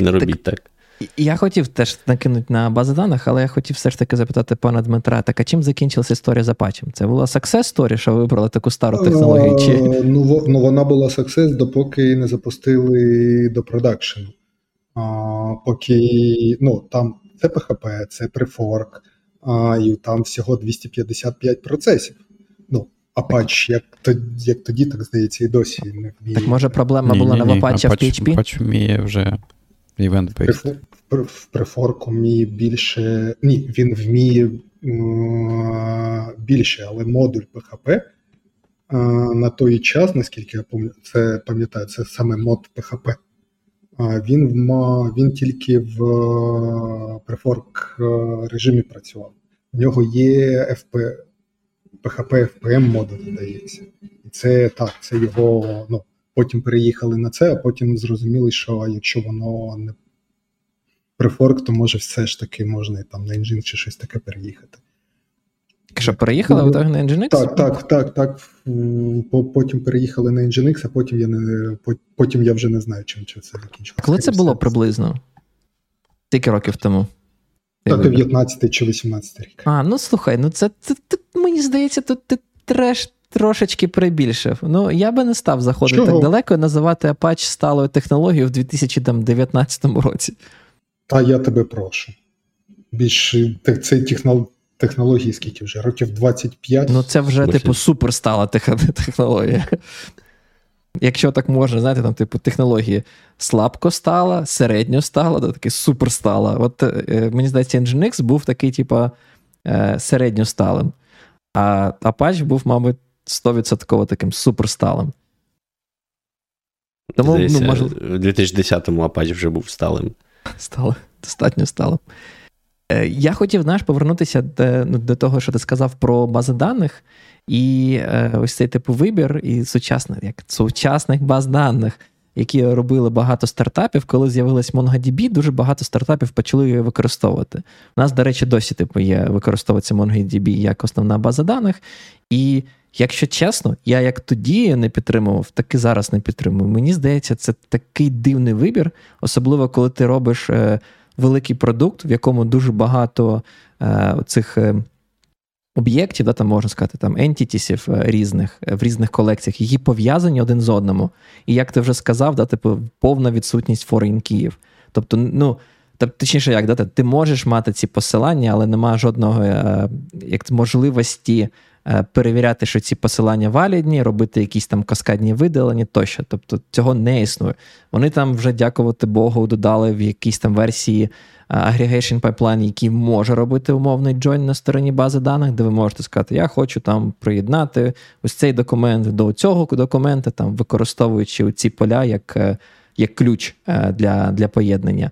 Не робіть так. так. Я хотів теж накинути на бази даних, але я хотів все ж таки запитати пана Дмитра, так а чим закінчилася історія з Apache? Це була success story, що вибрали таку стару технологію? Чи... Ну, ну вона була success, допоки не запустили до продакшену. Поки ну, там це PHP, це префорк, а, і там всього 255 процесів. Ну, Apache, як тоді, як тоді, так здається, і досі не вміє. Так може проблема була не в Apache, а в PHP? Apache вміє вже event based В префорку вміє більше. Ні, він вміє більше, але модуль PHP на той час, наскільки я це пам'ятаю, це саме мод PHP. Він він тільки в префорк режимі працював. В нього є FP, PHP FPM модуль, здається. І це так, це його. ну, Потім переїхали на це, а потім зрозуміли, що якщо воно не префорк, то може все ж таки можна там на Nginx чи щось таке переїхати. Що, переїхали в ітогі на Nginx? Так, так, так, так. Потім переїхали на Nginx, а потім я не потім я вже не знаю, чим це закінчилося. Коли це було приблизно? Скільки років тому? Та 19 чи 18 рік. А, ну слухай, ну це, це, це мені здається, тут ти треш трошечки прибільшив. Ну, я би не став заходити Чого? так далеко і називати Apache сталою технологією в 2019 році. Та я тебе прошу. Більше цей технол... технології скільки вже? Років 25. Ну, це вже, Більше. типу, супер стала технологія. Якщо так можна, знаєте, там, типу, технології слабко стала, середньо стала, то таки супер стала. От е, мені здається, Nginx був такий, типу, е, середньо сталим. А Apache був, мабуть, 100% таким суперсталим. Тому, Здається, ну, може... В 2010-му Apache вже був сталим. Стало, достатньо стало. Е, я хотів знаєш, повернутися до, ну, до того, що ти сказав про бази даних, і е, ось цей типу вибір і сучасних, як сучасних баз даних, які робили багато стартапів, коли з'явилась MongoDB, дуже багато стартапів почали її використовувати. У нас, до речі, досі типу, є використовується MongoDB як основна база даних. І якщо чесно, я як тоді не підтримував, так і зараз не підтримую. Мені здається, це такий дивний вибір, особливо коли ти робиш е, великий продукт, в якому дуже багато е, цих. Е, об'єктів, да, там можна сказати, там ентітісів е, різних в різних колекціях, які пов'язані один з одному. І як ти вже сказав, да, типу, повна відсутність кіїв. Тобто, ну, точніше, як да, ти можеш мати ці посилання, але немає жодного е, як можливості Е, перевіряти, що ці посилання валідні, робити якісь там каскадні видалення тощо. Тобто цього не існує. Вони там вже, дякувати Богу, додали в якійсь там версії е, aggregation pipeline, який може робити умовний join на стороні бази даних, де ви можете сказати, я хочу там приєднати ось цей документ до цього документа, там використовуючи ці поля як е, як ключ для, для поєднання.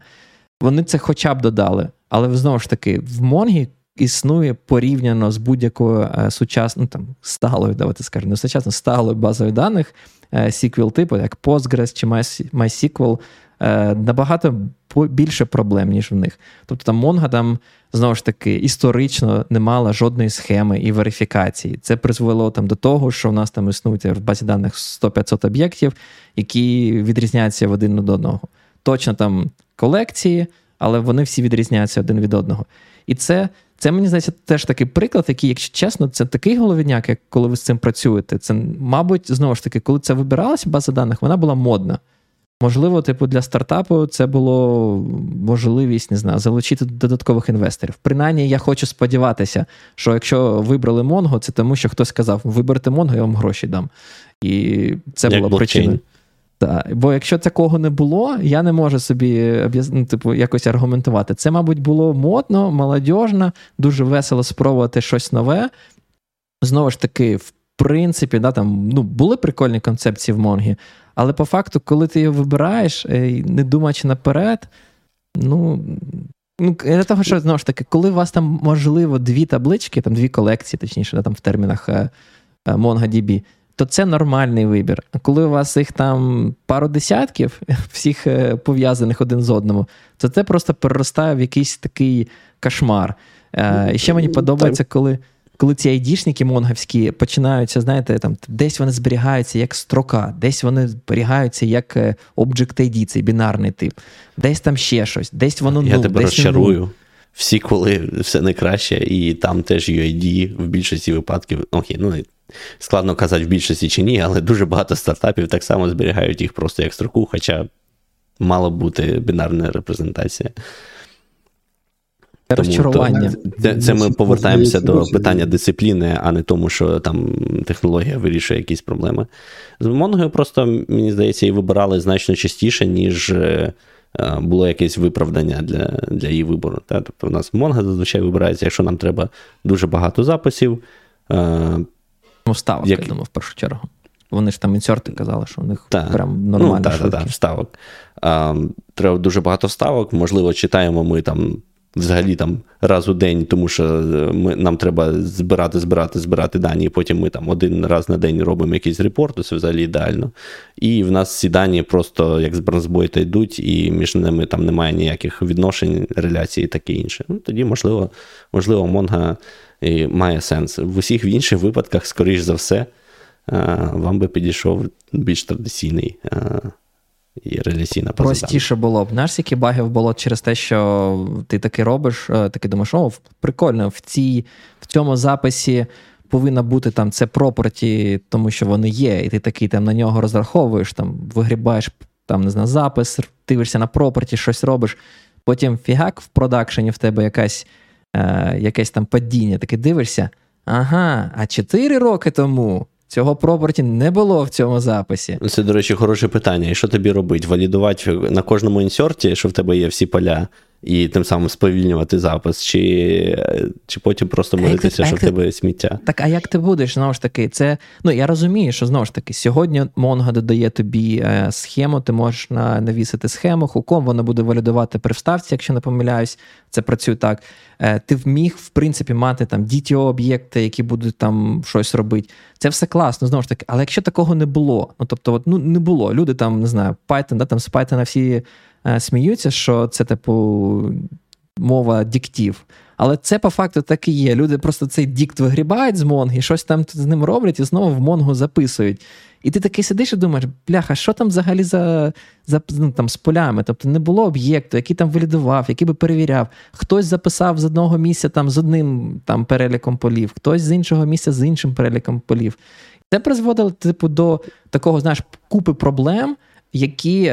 Вони це хоча б додали. Але знову ж таки, в Монгі існує порівняно з будь-якою е, сучасною там сталою, давайте скажемо, не сучасно сталою базою даних е, типу, як Postgres чи MySQL, е, набагато більше проблем, ніж в них. Тобто там Mongo там знову ж таки історично не мала жодної схеми і верифікації. Це призвело там до того, що у нас там існують в базі даних 100-500 об'єктів, які відрізняються в один від одного. Точно там колекції, але вони всі відрізняються один від одного. І це це мені здається теж такий приклад, який, якщо чесно, це такий головідняк, як коли ви з цим працюєте. Це, мабуть, знову ж таки, коли це вибиралася база даних, вона була модна. Можливо, типу, для стартапу це було можливість не знаю, залучити додаткових інвесторів. Принаймні, я хочу сподіватися, що якщо вибрали Mongo, це тому, що хтось сказав: виберете Mongo, я вам гроші дам. І це була причина. Так, Бо якщо такого не було, я не можу собі ну, типу, якось аргументувати. Це, мабуть, було модно, молодіжно, дуже весело спробувати щось нове. Знову ж таки, в принципі, да, там ну, були прикольні концепції в Монгі, але по факту, коли ти його вибираєш, е, не думаючи наперед, ну. Ну, для того, що знову ж таки, коли у вас там можливо дві таблички, там дві колекції, точніше, да, там в термінах е, е, MongoDB, то це нормальний вибір. А коли у вас їх там пару десятків, всіх е, пов'язаних один з одним, то це просто переростає в якийсь такий кошмар. Е, і ще мені подобається, коли коли ці айдішники монгавські починаються, знаєте, там десь вони зберігаються як строка, десь вони зберігаються як е, Object ID, цей бінарний тип, десь там ще щось, десь воно Я ну, тебе десь розчарую. Всі, коли все найкраще, і там теж UID в більшості випадків. Окей, ну складно казати в більшості чи ні, але дуже багато стартапів так само зберігають їх просто як строку, хоча мала б бути бінарна репрезентація. Це розчарування. Це, це ми повертаємося до питання дисципліни, а не тому, що там технологія вирішує якісь проблеми. З Монгою просто, мені здається, її вибирали значно частіше, ніж е, було якесь виправдання для для її вибору. Тобто, у нас Монга зазвичай вибирається, якщо нам треба дуже багато записів. Ну, ставок, як... я думаю, в першу чергу. Вони ж там інсерти казали, що у них так. прям нормально. Ну, так, так, так, вставок. А, Треба дуже багато вставок. Можливо, читаємо ми там взагалі там раз у день, тому що ми, нам треба збирати, збирати, збирати дані, і потім ми там один раз на день робимо якийсь репорт, це взагалі ідеально. І в нас ці дані просто як з бронзбойта йдуть, і між ними там немає ніяких відношень, реляцій і таке інше. Ну, Тоді, можливо, можливо, Монга і має сенс. В усіх інших випадках, скоріш за все, вам би підійшов більш традиційний і реляційна база Простіше було б. Знаєш, скільки багів було через те, що ти таки робиш, е, таки думаєш, о, прикольно, в цій, в цьому записі повинна бути там це пропорті, тому що вони є, і ти такий там на нього розраховуєш, там вигрібаєш там, не знаю, запис, дивишся на пропорті, щось робиш. Потім фігак в продакшені в тебе якась, е, якесь там падіння, таке дивишся. Ага, а 4 роки тому Цього пропорті не було в цьому записі. Це, до речі, хороше питання. І що тобі робити? Валідувати на кожному інсерті, що в тебе є всі поля, і тим самим сповільнювати запис, чи чи потім просто молитися, що в тебе сміття. Так, а як ти будеш знову ж таки? Це ну я розумію, що знову ж таки сьогодні Mongo додає тобі е, схему, ти можеш на, навісити схему, хуком вона буде валідувати при вставці, якщо не помиляюсь, це працює так. Е, ти вміг, в принципі, мати там DTO-об'єкти, які будуть там щось робити. Це все класно, знову ж таки. Але якщо такого не було, ну тобто, от, ну не було. Люди там не знаю, Python, да, там з Python всі. Е, сміються, що це, типу, мова діктів. Але це по факту так і є. Люди просто цей дікт вигрібають з Монги, щось там з ним роблять і знову в Монгу записують. І ти такий сидиш і думаєш, бляха, що там взагалі за за ну, там, з полями? Тобто не було об'єкту, який там валідував, який би перевіряв. Хтось записав з одного місця там з одним там переліком полів, хтось з іншого місця з іншим переліком полів. Це призводило, типу, до такого, знаєш, купи проблем, які.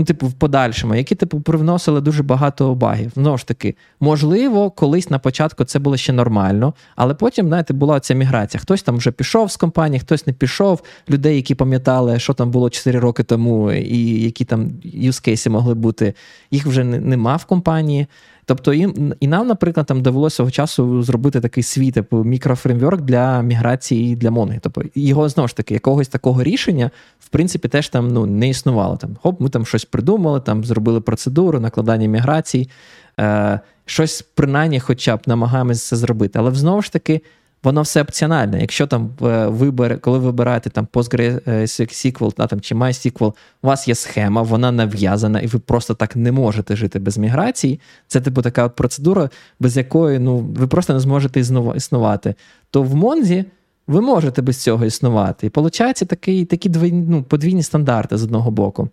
Ну, типу, в подальшому, які типу привносили дуже багато багів. Знову ж таки, можливо, колись на початку це було ще нормально, але потім, знаєте, була ця міграція. Хтось там вже пішов з компанії, хтось не пішов. Людей, які пам'ятали, що там було 4 роки тому, і які там юзкейси могли бути, їх вже нема в компанії. Тобто і, і нам, наприклад, там довелося свого часу зробити такий свій типу мікрофреймворк для міграції для Монги. Тобто його знову ж таки якогось такого рішення, в принципі, теж там ну, не існувало. Там хоп, ми там щось придумали, там зробили процедуру, накладання міграцій, е, щось принаймні, хоча б намагаємося це зробити. Але знову ж таки, воно все опціональне. Якщо там е, вибер, коли ви вибираєте там PostgreSQL да, там, чи MySQL, у вас є схема, вона нав'язана, і ви просто так не можете жити без міграції. Це типу така от процедура, без якої ну, ви просто не зможете існувати. То в Монзі. Ви можете без цього існувати. І виходить такий, такі двойні, ну, подвійні стандарти з одного боку.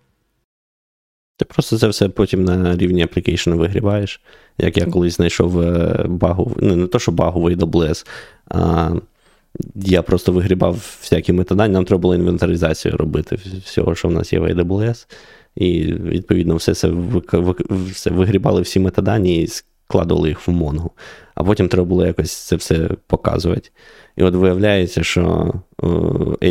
Ти просто це все потім на рівні application вигрібаєш. Як я колись знайшов е, багу, ну не то, що багу в AWS, а я просто вигрібав всякі метадані, нам треба було інвентаризацію робити всього, що в нас є в AWS. І, відповідно, все це все вигрібали всі метадані і складували їх в Монгу. А потім треба було якось це все показувати. І от виявляється, що е,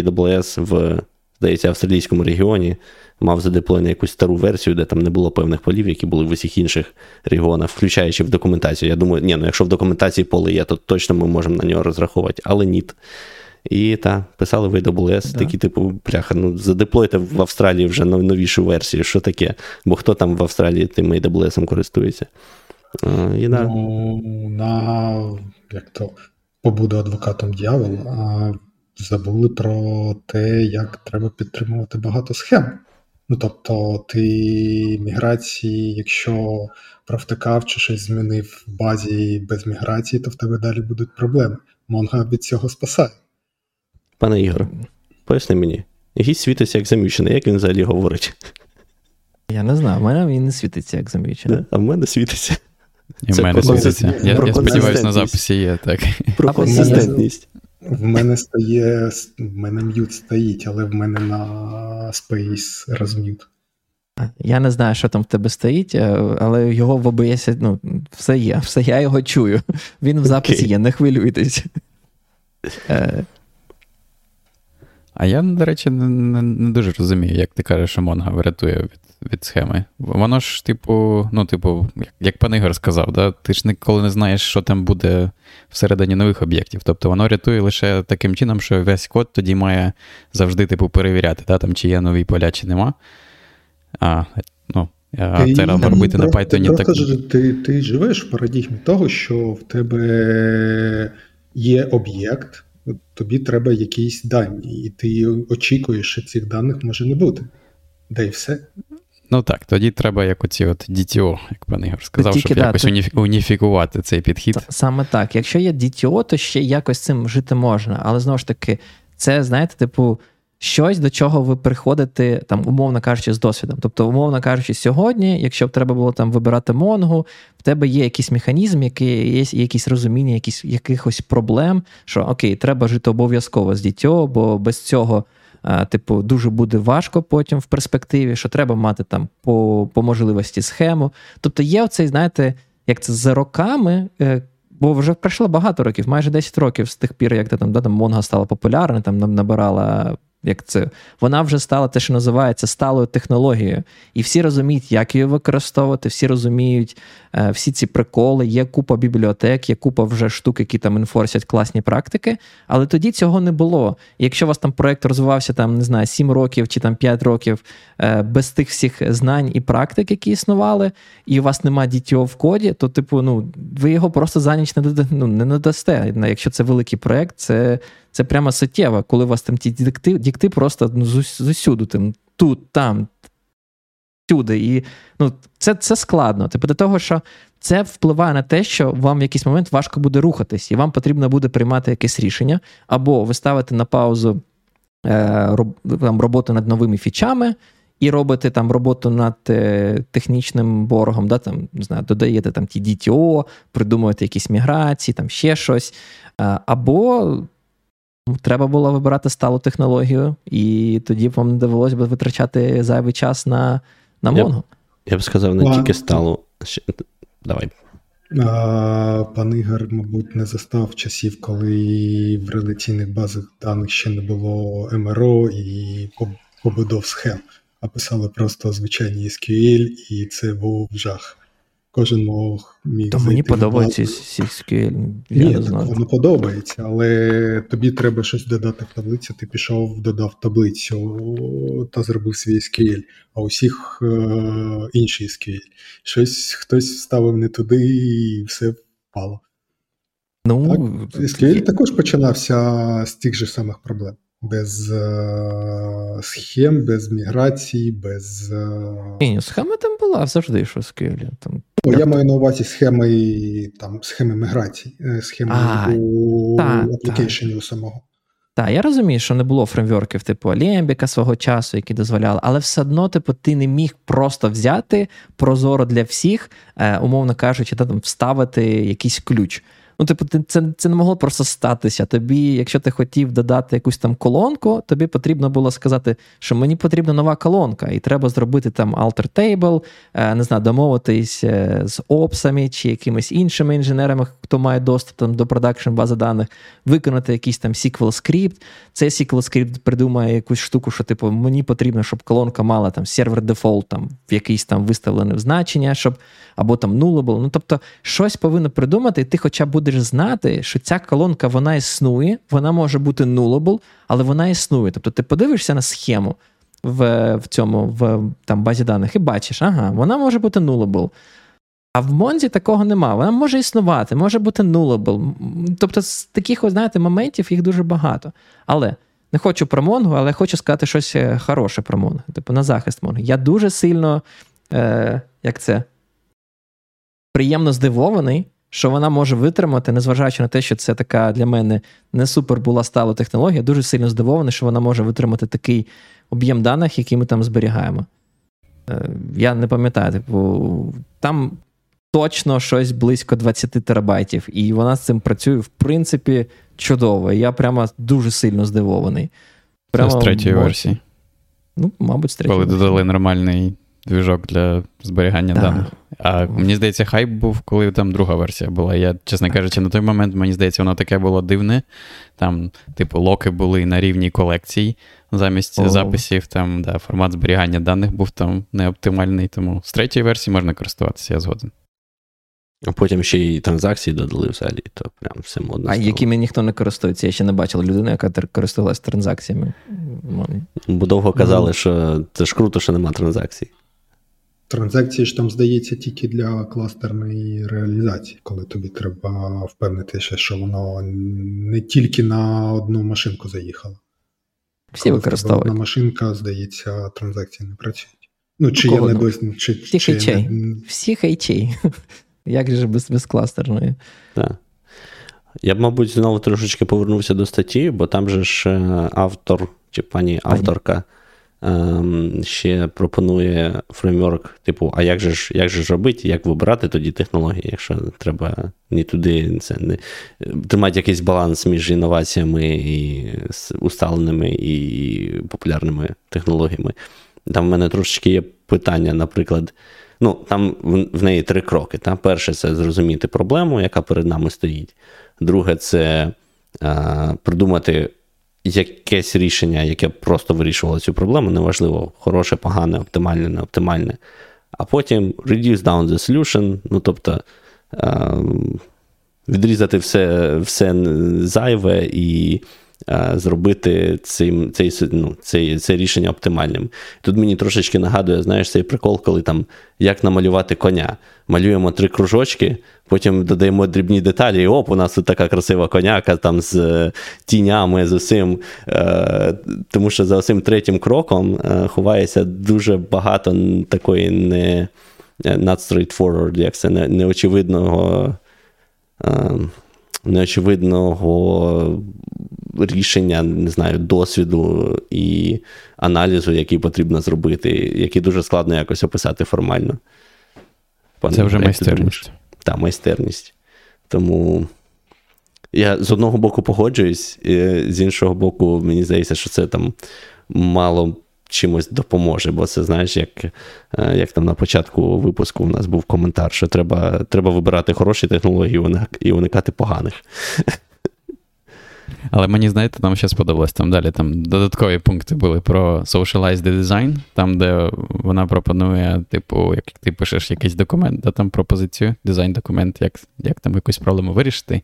AWS в, здається, австралійському регіоні мав задеплоєну якусь стару версію, де там не було певних полів, які були в усіх інших регіонах, включаючи в документацію. Я думаю, ні, ну якщо в документації поле є, то точно ми можемо на нього розраховувати, але ні. І так, писали в AWS, да. такі, типу, бляха, ну задеплойте в Австралії вже новішу версію, що таке? Бо хто там в Австралії тим AWS користується? І, да. Ну, на як то побуду адвокатом дьявола, забули про те, як треба підтримувати багато схем. Ну тобто, ти міграції, якщо провтикав чи щось змінив в базі без міграції, то в тебе далі будуть проблеми. Монга від цього спасає. Пане Ігор, поясни мені, гість світиться як замічений, як він взагалі говорить? Я не знаю, в мене він не світиться як замічений. А в мене світиться. І в мене про світиться. Я, про я сподіваюся, на записі є так. Про А консистентність. В мене стає. В мене м'ют стоїть, але в мене на Space розм'ют. Я не знаю, що там в тебе стоїть, е, але його в OBS, ну, все є, все, я його чую. Він в записі Окей. є, не хвилюйтесь. Е, А я, до речі, не, не, не дуже розумію, як ти кажеш, що Монга врятує від, від схеми. Воно ж, типу, ну, типу, як, як пан Ігор сказав, да? ти ж ніколи не знаєш, що там буде всередині нових об'єктів. Тобто воно рятує лише таким чином, що весь код тоді має завжди, типу, перевіряти, да? там, чи є нові поля, чи нема. А, ну, а Ти- це треба робити на Python ти так. ти, ти живеш в парадігмі того, що в тебе є об'єкт, тобі треба якісь дані, і ти очікуєш, що цих даних може не бути. Да і все. Ну так, тоді треба як оці от DTO, як пан Ігор сказав, тільки, щоб да, якось тут- уніфікувати цей підхід. Саме так. Якщо є DTO, то ще якось цим жити можна. Але знову ж таки, це, знаєте, типу, щось, до чого ви приходите, там, умовно кажучи, з досвідом. Тобто, умовно кажучи, сьогодні, якщо б треба було там вибирати Монгу, в тебе є якийсь механізм, який є якісь розуміння, якісь, якихось проблем, що окей, треба жити обов'язково з DTO, бо без цього. Типу, дуже буде важко потім в перспективі, що треба мати там по, по можливості схему. Тобто є оцей, знаєте, як це за роками, е, бо вже пройшло багато років, майже 10 років з тих пір, як ти там, да, там Монга стала популярна, там набирала. Як це вона вже стала те, що називається сталою технологією, і всі розуміють, як її використовувати, всі розуміють е, всі ці приколи. Є купа бібліотек, є купа вже штук, які там інфорсять класні практики. Але тоді цього не було. Якщо у вас там проект розвивався там, не знаю, 7 років чи там 5 років е, без тих всіх знань і практик, які існували, і у вас немає DTO в коді, то, типу, ну, ви його просто за ніч не, ну, не надасте. Якщо це великий проект, це, це прямо суттєво, коли у вас там ті дікти, дікти просто ну, з, з усюду, там, тут, там, всюди. І ну, це, це складно. Типу, до того, що це впливає на те, що вам в якийсь момент важко буде рухатись, і вам потрібно буде приймати якесь рішення, або ви ставите на паузу е, роб, там, роботу над новими фічами. І робите там роботу над е, технічним боргом, да, там, не знаю, додаєте там ті DTO, придумуєте якісь міграції, там ще щось. Е, або треба було вибирати сталу технологію, і тоді б вам не довелося б витрачати зайвий час на, на Я б- Я б сказав, не Ладно. тільки стало. Ще- Давай. А, пан Ігор, мабуть, не застав часів, коли в реляційних базах даних ще не було МРО і побудов схем, а писали просто звичайні SQL, і це був жах. Кожен мог міг То мені подобається. SQL. Я Ні, не так знаю. воно подобається, але тобі треба щось додати в таблицю. Ти пішов, додав таблицю та зробив свій SQL, а усіх е, інший SQL. Щось хтось вставив не туди і все впало. Ну, SQL також починався з тих же самих проблем. Без е, схем, без міграції, без. Е... Ні, схема там була завжди, що SQL. Там, Ну, я маю на увазі схеми, там, схеми міграції, е, схеми А, у та, аплікейшені у самого. Так, я розумію, що не було фреймворків типу Алємбіка свого часу, які дозволяли, але все одно, типу, ти не міг просто взяти прозоро для всіх, е, умовно кажучи, та, там, вставити якийсь ключ. Ну, типу, це, це не могло просто статися. Тобі, якщо ти хотів додати якусь там колонку, тобі потрібно було сказати, що мені потрібна нова колонка, і треба зробити там alter table, е, не знаю, домовитись е, з опсами чи якимись іншими інженерами, хто має доступ там, до продакшн бази даних, виконати якийсь там SQL скрипт. Цей SQL скрипт придумає якусь штуку, що типу мені потрібно, щоб колонка мала там сервер дефолт там в якийсь там виставлене значення, щоб або там nullable. Ну тобто, щось повинно придумати, і ти хоча б будеш знати, що ця колонка вона існує, вона може бути nullable, але вона існує. Тобто, ти подивишся на схему в, в цьому в там базі даних і бачиш, ага, вона може бути nullable. А в Монзі такого нема. Вона може існувати, може бути nullable. Тобто, з таких, знаєте, моментів їх дуже багато. Але не хочу про Монгу, але хочу сказати щось е, хороше про Монгу. Типу, на захист Монги. Я дуже сильно, е, як це, приємно здивований, що вона може витримати, незважаючи на те, що це така для мене не супер була стала технологія. Дуже сильно здивований, що вона може витримати такий об'єм даних, який ми там зберігаємо. Е, я не пам'ятаю, типу, там точно щось близько 20 терабайтів, і вона з цим працює, в принципі, чудово. Я прямо дуже сильно здивований. Прямо, Це з третьої мож... версії. Ну, мабуть, з третьої. Коли версії. додали нормальний двіжок для зберігання да. даних. А мені здається, хайп був, коли там друга версія була. Я, чесно кажучи, на той момент, мені здається, воно таке було дивне. Там, типу, локи були на рівні колекцій замість О. записів. Там, да, формат зберігання даних був там неоптимальний, тому з третьої версії можна користуватися, я згоден. А потім ще й транзакції додали взагалі, то прям все модно. А стало. якими ніхто не користується. Я ще не бачив людину, яка користувалася транзакціями. Бо довго казали, що це ж круто, що нема транзакцій. Транзакції ж там здається тільки для кластерної реалізації, коли тобі треба впевнитися, що воно не тільки на одну машинку заїхало. Всі використовують. Одна машинка, здається, транзакції не працюють. Ну, чи я не досі. Чи, Всіх чи хейчей. Не... Всіх хейчей. Як же без, без кластерної? Так. Я б, мабуть, знову трошечки повернувся до статті, бо там же ж е, автор чи пані авторка ем, ще пропонує фреймворк, типу, а як же ж як же ж робити, як вибирати тоді технології, якщо треба не туди це не тримати якийсь баланс між інноваціями і усталеними і популярними технологіями. Там в мене трошечки є питання, наприклад. Ну, Там в неї три кроки. Та? Перше, це зрозуміти проблему, яка перед нами стоїть. Друге, це а, придумати якесь рішення, яке просто вирішувало цю проблему. Неважливо, хороше, погане, оптимальне, не оптимальне. А потім reduce down the solution, ну тобто а, відрізати все, все зайве і зробити цим, цей, ну, цей, це рішення оптимальним. Тут мені трошечки нагадує, знаєш, цей прикол, коли там як намалювати коня. Малюємо три кружочки, потім додаємо дрібні деталі, і оп, у нас тут така красива коняка там з е, тінями, з усім. Е, тому що за цим третім кроком е, ховається дуже багато такої не not straightforward, як це неочевидного. Неочевидного рішення, не знаю, досвіду і аналізу, який потрібно зробити, який дуже складно якось описати формально. Пане, Це вже майстерність. Так, майстерність. Тому я з одного боку погоджуюсь, з іншого боку, мені здається, що це там мало чимось допоможе, бо це, знаєш, як е, як там на початку випуску у нас був коментар, що треба треба вибирати хороші технології і уникати поганих. Але мені, знаєте, там ще сподобалось там далі. Там додаткові пункти були про socialized design, там, де вона пропонує, типу, як ти пишеш якийсь документ, да, там пропозицію, дизайн-документ, як як там якусь проблему вирішити.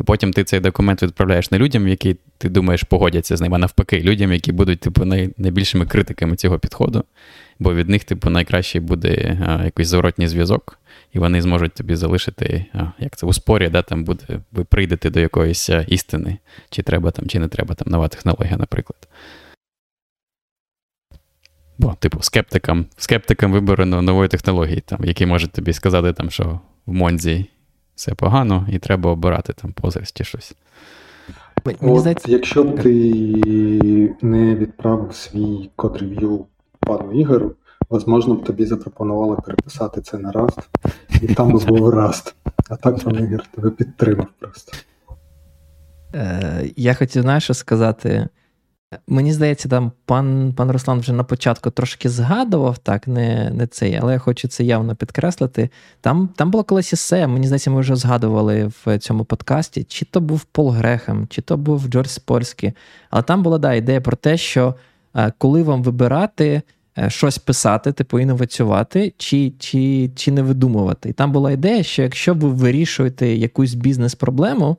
І потім ти цей документ відправляєш не людям, які ти думаєш погодяться з ним, а навпаки, людям, які будуть типу, най, найбільшими критиками цього підходу. Бо від них, типу, найкращий буде а, якийсь зворотній зв'язок і вони зможуть тобі залишити, як це у спорі, да, там буде, ви прийдете до якоїсь істини, чи треба там, чи не треба там нова технологія, наприклад. Бо, типу, скептикам скептикам виборено нової технології, там, які можуть тобі сказати, там, що в Монзі все погано, і треба обирати там позирс чи щось. От. Якщо б ти не відправив свій код рев'ю пану Ігору, Возможно, б тобі запропонували переписати це на Rust, і там був Rust. А так пан Ігор тебе підтримав просто. Е, Я хотів, знаєш, що сказати. Мені здається, там пан пан Руслан вже на початку трошки згадував, так, не не цей, але я хочу це явно підкреслити. Там там було колись ісе, мені здається, ми вже згадували в цьому подкасті, чи то був Пол Грехем, чи то був Джордж Спольський. Але там була да, ідея про те, що е, коли вам вибирати. Е, щось писати, типу інновацювати, чи чи, чи не видумувати. І там була ідея, що якщо ви вирішуєте якусь бізнес-проблему,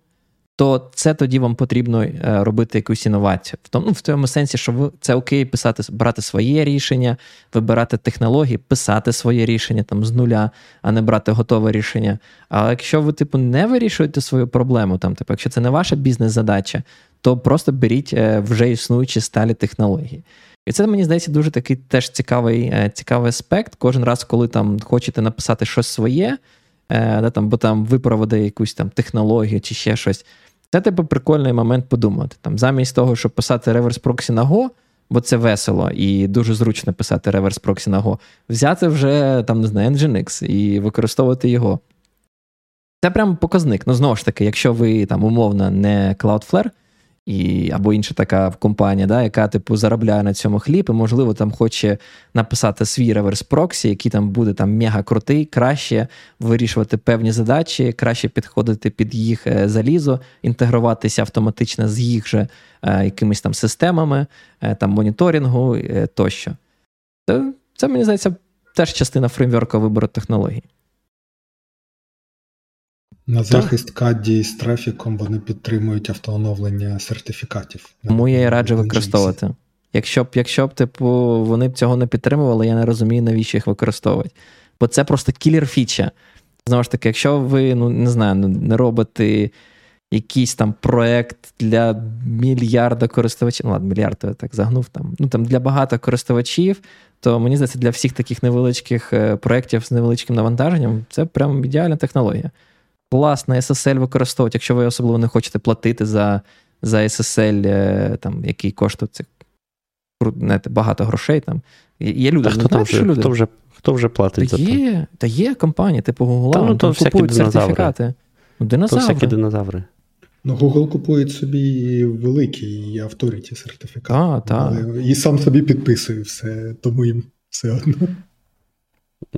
то це тоді вам потрібно е, робити якусь інновацію. В тому, ну, в тому сенсі, що ви це окей, писати, брати своє рішення, вибирати технології, писати своє рішення там з нуля, а не брати готове рішення. А якщо ви, типу, не вирішуєте свою проблему, там, типу, якщо це не ваша бізнес-задача, то просто беріть е, вже існуючі сталі технології. І це мені здається дуже такий теж цікавий е, цікавий аспект. Кожен раз, коли там хочете написати щось своє, да, там, бо там випроводи якусь там технологію чи ще щось. Це типу прикольний момент подумати. Там, Замість того, щоб писати реверс проксі на Go, бо це весело і дуже зручно писати реверс проксі на Go, взяти вже там, не знаю, Nginx і використовувати його. Це прям показник. Ну, знову ж таки, якщо ви там умовно не Cloudflare, і, або інша така компанія, да, яка типу заробляє на цьому хліб, і, можливо, там хоче написати свій реверс проксі, який там буде там мега крутий, краще вирішувати певні задачі, краще підходити під їх е, залізо, інтегруватися автоматично з їх же е, якимись там системами, е, там моніторингу тощо. Це, це, мені здається, теж частина фреймворка вибору технологій. На захист каді з трафіком вони підтримують автооновлення сертифікатів. Тому я і раджу використовувати. Якщо б, якщо б, типу, вони б цього не підтримували, я не розумію, навіщо їх використовувати. Бо це просто кілер фіча. Знову ж таки, якщо ви, ну не знаю, не робите якийсь там проект для мільярда користувачів, ну ладно, мільярд я так загнув там, ну там для багато користувачів, то мені здається, для всіх таких невеличких е, проєктів з невеличким навантаженням це прям ідеальна технологія класно SSL використовувати, якщо ви особливо не хочете платити за за SSL, е, там, який коштує це, знаєте, багато грошей. Там. Є люди, а хто, там вже, люди? хто вже хто вже платить та за є, Та є компанії, типу Google, та, ну, то купують сертифікати. Ну, динозаври. То всякі динозаври. Ну, Google купує собі великий авторіті сертифікат. А, так. І сам собі підписує все, тому їм все одно.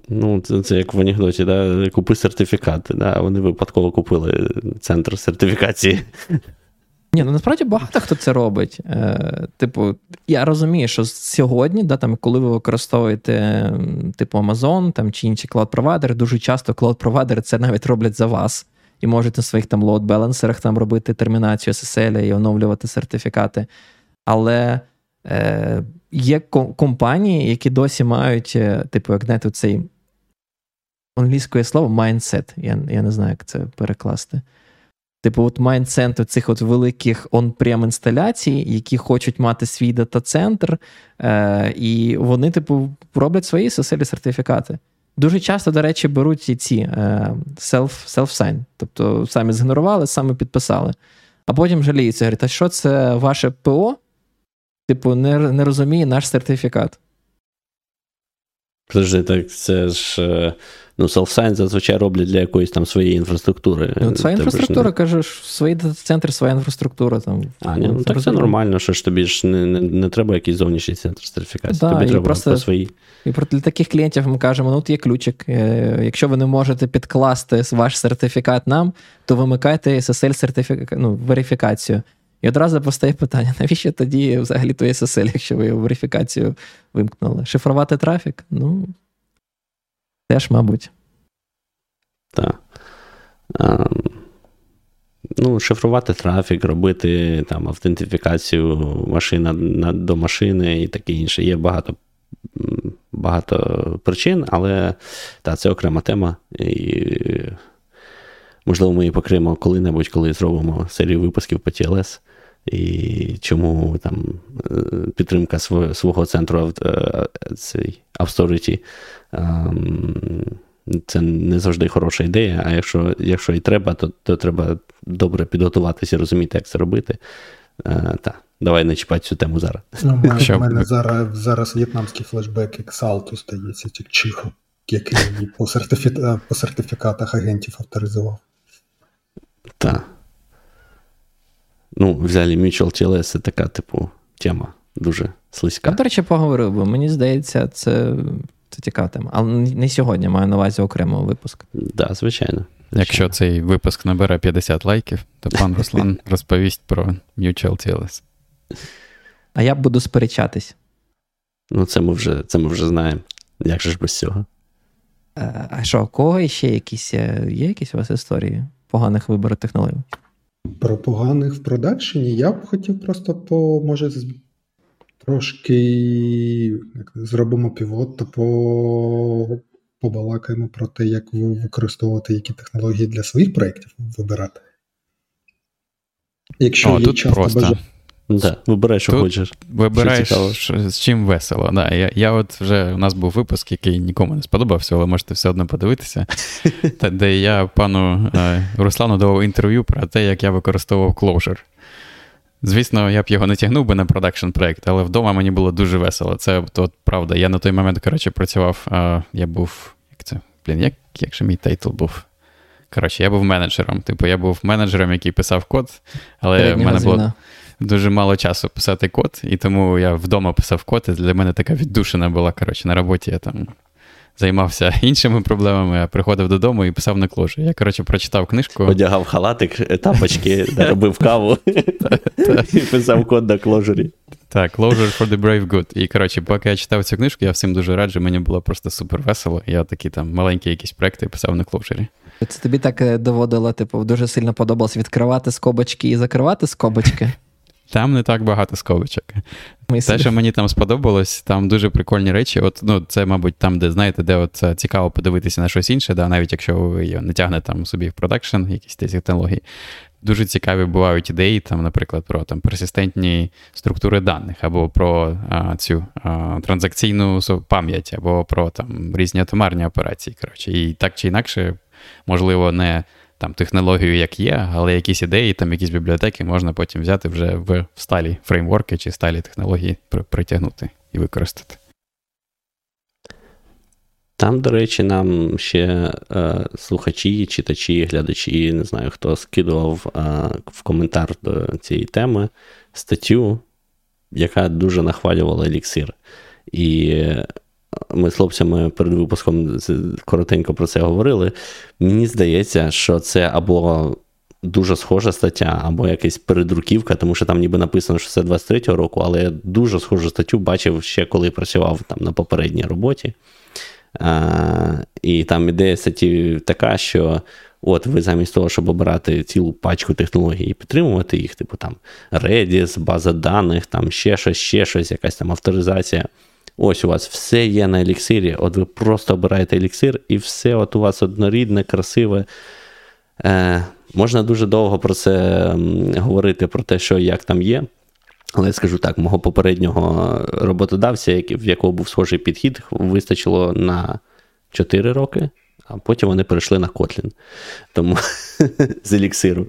Ну, це це як в анекдоті, да? купи сертифікати. Да? Вони випадково купили центр сертифікації. Ні, ну насправді багато хто це робить. Е, Типу, я розумію, що сьогодні, да, там, коли ви використовуєте типу Amazon там, чи інші клауд-провайдери, дуже часто клауд-провайдери це навіть роблять за вас. І можуть на своїх там лоуд-балансерах там робити термінацію SSL і оновлювати сертифікати. Але е, є компанії, які досі мають, е, типу, як знаєте, цей англійське слово mindset. Я я не знаю, як це перекласти. Типу, от майндсет цих от великих он-прем інсталяцій, які хочуть мати свій дата-центр, е, і вони, типу, роблять свої SSL сертифікати. Дуже часто, до речі, беруть і ці е, self, self-sign. Тобто самі згенерували, самі підписали. А потім жаліються, говорять, а що це ваше ПО? Типу, не не розуміє наш сертифікат. Подожди, так це ж е, ну, self-sign зазвичай роблять для якоїсь там своєї інфраструктури. Ну, Своя інфраструктура, не... кажеш, свій центр, своя інфраструктура. Там, А, ні, ну так це нормально, що ж тобі ж не не, не треба якийсь зовнішній центр сертифікації. Да, тобі треба просто, по своїй. І для таких клієнтів ми кажемо: ну, от є ключик. Е, якщо ви не можете підкласти ваш сертифікат нам, то вимикайте SSL сертифікацію, ну, верифікацію. І одразу постає питання: навіщо тоді взагалі той SSL, якщо ви верифікацію вимкнули? Шифрувати трафік? Ну, теж, мабуть. Так. А, ну, Шифрувати трафік, робити там автентифікацію машина до машини і таке інше. Є багато багато причин, але та, це окрема тема. І, Можливо, ми її покриємо коли-небудь, коли зробимо серію випусків по TLS і чому там е, підтримка свого центру е, цей Авторіті ем, це не завжди хороша ідея. А якщо якщо і треба, то то треба добре підготуватися і розуміти, як це робити. Е, та, Давай не чіпати цю тему зараз. Ну, У мене зараз зараз в'єтнамський флешбек як Салту стається, чиху, який по, сертифі... по сертифікатах агентів авторизував. Так ну, взяли Mutual TLS, це така, типу, тема дуже слизька. Я, до речі, поговорив, бо мені здається, це це цікава тема. Але не сьогодні маю на увазі окремо випуск. Так, да, звичайно. Якщо цей випуск набере 50 лайків, то пан Руслан розповість про Mutual TLS. А я буду сперечатись. Ну, це ми вже це ми вже знаємо. Як же ж без цього? Е, а що, у кого ще якісь є якісь у вас історії поганих виборів технологій? Про поганих в продакшені я б хотів просто по, може, трошки як, зробимо півот, то по, побалакаємо про те, як використовувати які технології для своїх проєктів вибирати. Якщо о, є тут часто просто. Бажа... Да, Вибирай, що Тут хочеш. Вибираєш що, з чим весело. Да, Я я от вже у нас був випуск, який нікому не сподобався, але можете все одно подивитися. Та, Де я пану е, Руслану давав інтерв'ю про те, як я використовував Clojure. Звісно, я б його не тягнув би на продакшн проект, але вдома мені було дуже весело. Це от, правда. Я на той момент, коротше, працював. Е, я був. Як це? Блін, як, як же мій тайтл був? Коротше, я був менеджером. Типу, я був менеджером, який писав код, але в мене було дуже мало часу писати код, і тому я вдома писав код, і для мене така віддушина була. Коротше, на роботі я там займався іншими проблемами, а приходив додому і писав на кложі. Я, коротше, прочитав книжку. Одягав халатик, тапочки, робив каву і писав код на кложері. Так, Closure for the Brave Good. І коротше, поки я читав цю книжку, я всім дуже раджу, мені було просто супер весело. Я такі там маленькі якісь проекти писав на Clojure. Це тобі так е, доводило, типу, дуже сильно подобалось відкривати скобочки і закривати скобочки. Там не так багато скобочок. Те, що мені там сподобалось, там дуже прикольні речі. От, ну, Це, мабуть, там, де знаєте, де от цікаво подивитися на щось інше, да, навіть якщо ви не тягнете там собі в продакшн, якісь технології. Дуже цікаві бувають ідеї, там, наприклад, про там, персистентні структури даних, або про а, цю а, транзакційну пам'ять, або про там, різні атомарні операції. Коротше. І так чи інакше, можливо, не там технологію, як є, але якісь ідеї, там якісь бібліотеки можна потім взяти вже в сталі фреймворки чи сталі технології притягнути і використати. Там, до речі, нам ще е, слухачі, читачі, глядачі, не знаю, хто скидував е, в коментар до цієї теми статтю, яка дуже нахвалювала еліксир. І ми з хлопцями перед випуском коротенько про це говорили. Мені здається, що це або дуже схожа стаття, або якась передруківка, тому що там ніби написано, що це 23-го року, але я дуже схожу статтю бачив ще коли працював там на попередній роботі. А, І там ідея статті така, що. От ви замість того, щоб обирати цілу пачку технологій і підтримувати їх, типу там Redis, база даних, там ще щось, ще щось, якась там авторизація. Ось у вас все є на еліксирі. От ви просто обираєте еліксир, і все от у вас однорідне, красиве. Е, Можна дуже довго про це говорити, про те, що як там є. Але я скажу так, мого попереднього роботодавця, в якого був схожий підхід, вистачило на 4 роки, а потім вони перейшли на Kotlin. Тому з еліксиру.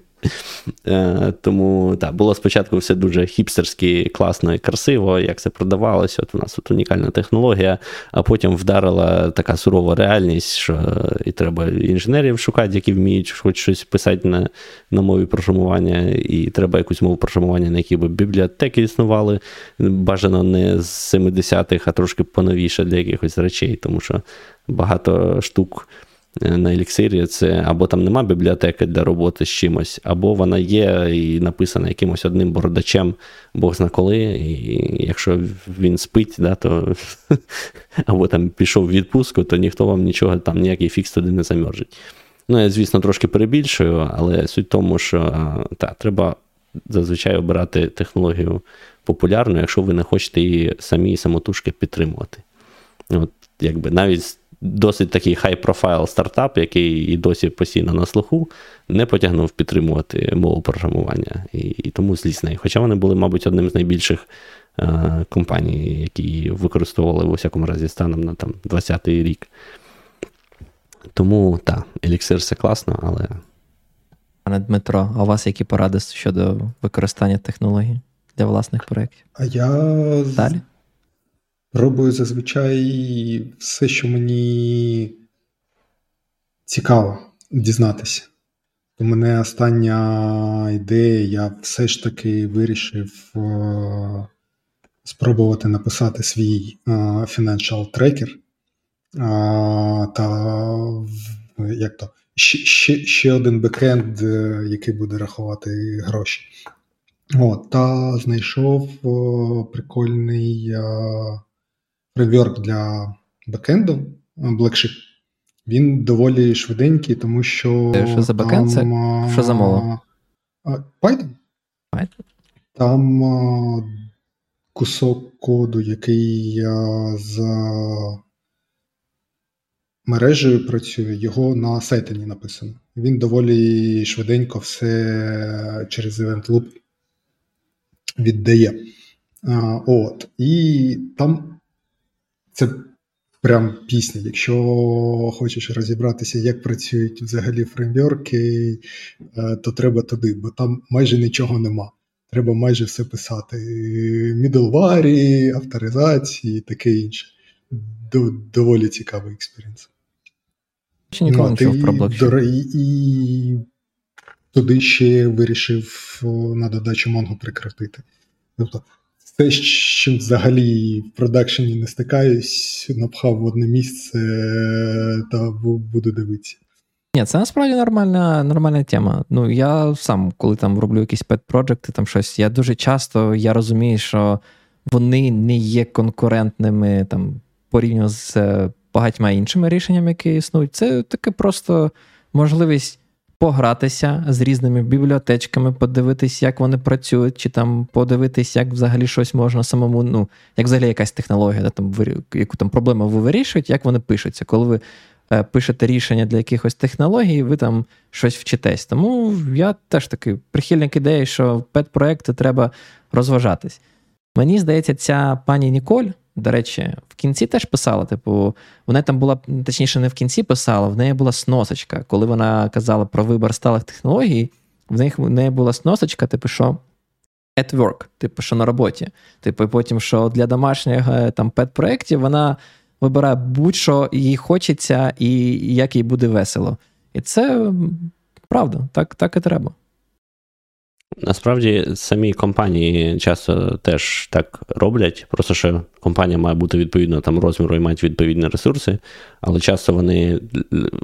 Е, тому так, було спочатку все дуже хіпстерськи, класно і красиво, як це продавалося. От у нас тут унікальна технологія, а потім вдарила така сурова реальність, що і треба інженерів шукати, які вміють хоч щось писати на на мові програмування, і треба якусь мову програмування, на якій би бібліотеки існували. Бажано не з 70-х, а трошки поновіше для якихось речей, тому що багато штук. Е, на еліксирі це або там нема бібліотеки для роботи з чимось, або вона є і написана якимось одним бородачем, Бог зна коли. І якщо він спить, да, то або там пішов в відпустку, то ніхто вам нічого, там ніякий фікс туди не замержить. Ну, я, звісно, трошки перебільшую, але суть в тому, що та, треба зазвичай обирати технологію популярну, якщо ви не хочете її самі самотужки підтримувати. От, якби навіть досить такий хай-профайл стартап, який і досі постійно на слуху, не потягнув підтримувати мову програмування. І і тому зліз неї. Хоча вони були, мабуть, одним з найбільших е, компаній, які використовували в усякому разі станом на там 20-й рік. Тому так, Elixir це класно, але. Пане Дмитро, а у вас які поради щодо використання технологій для власних проєктів? А я Далі? Пробую зазвичай все, що мені цікаво дізнатися. У мене остання ідея, я все ж таки вирішив е- спробувати написати свій е- financial tracker. Е- та як то, ще ще, один бекенд, е, який буде рахувати гроші. От, Та знайшов прикольний фреймворк для бекенду е, Blackship. Він доволі швиденький, тому що. Що за бекенд? Це Що за мова? Python? Python? Там кусок коду, який з мережею працює, його на сайтені написано. Він доволі швиденько все через Event Loop віддає. От. І там це прям пісня. Якщо хочеш розібратися, як працюють взагалі фреймворки, е, то треба туди, бо там майже нічого нема. Треба майже все писати. Middleварі, авторизації таке інше. Доволі цікавий experience. Ти ніколи не чув про блокчейн. І, і туди ще вирішив на додачу Mongo прикрутити. Тобто, з чим взагалі в продакшені не стикаюсь, напхав в одне місце та буду дивитися. Ні, це насправді нормальна нормальна тема. Ну, я сам, коли там роблю якісь пет-проджекти, там щось, я дуже часто я розумію, що вони не є конкурентними там порівняно з е, багатьма іншими рішеннями, які існують. Це таке просто можливість погратися з різними бібліотечками, подивитись, як вони працюють, чи там подивитись, як взагалі щось можна самому, ну, як взагалі якась технологія, да, там, яку там проблему ви вирішуєте, як вони пишуться. Коли ви е, пишете рішення для якихось технологій, ви там щось вчитесь. Тому я теж такий прихильник ідеї, що пет-проекти треба розважатись. Мені здається, ця пані Ніколь. До речі, в кінці теж писала, типу, вона там була, точніше, не в кінці писала, в неї була сносочка. Коли вона казала про вибір сталих технологій, в неї, в неї була сносочка, типу, що at work, типу, що на роботі. Типу, потім, що для домашніх е, там пет-проєктів вона вибирає будь-що їй хочеться і як їй буде весело. І це правда, так, так і треба. Насправді самі компанії часто теж так роблять, просто що компанія має бути відповідно там розміру і мають відповідні ресурси, але часто вони,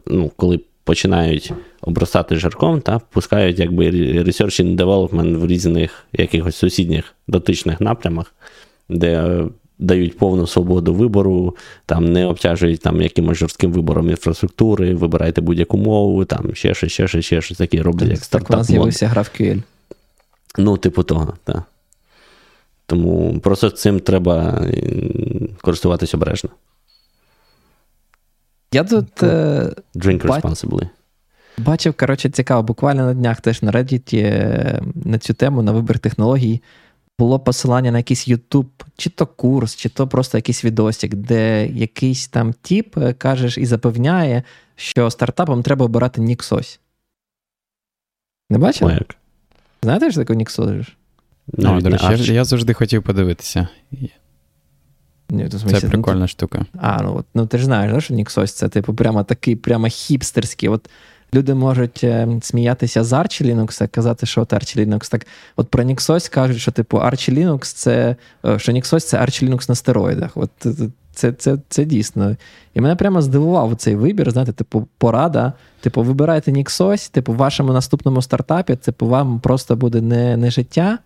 ну, коли починають обростати жарком, та впускають якби research and development в різних якихось сусідніх дотичних напрямах, де дають повну свободу вибору, там не обтяжують там якимось жорстким вибором інфраструктури, вибирайте будь-яку мову, там ще щось, ще щось, ще щось такі роблять, як стартап. Так у нас з'явився GraphQL. Ну, типу того, так. Тому просто цим треба користуватись обережно. Я тут. Е, Drink responsibly. Бачив, коротше, цікаво, буквально на днях теж на Reddit е, на цю тему, на вибір технологій, було посилання на якийсь YouTube, чи то курс, чи то просто якийсь відосик, де якийсь там тіп е, кажеш і запевняє, що стартапам треба обирати Ніксось. Не бачив? Як? Знаєте, що таке Nixos? Ну, до речі, я, я завжди хотів подивитися. Ні, то, смысле, це прикольна ну, штука. А, ну от, ну ти ж знаєш, да, що Nixos це типу прямо такий, прямо хіпстерський. От люди можуть е, сміятися з Arch Linux, казати, що от Arch Linux. Так, от про Nixos кажуть, що типу Arch Linux це е, що Nixos це Arch Linux на стероїдах. От це це, це дійсно. І мене прямо здивував цей вибір. Знаєте, типу, порада. Типу, вибирайте Ніксось, типу, в вашому наступному стартапі, типу, вам просто буде не не життя,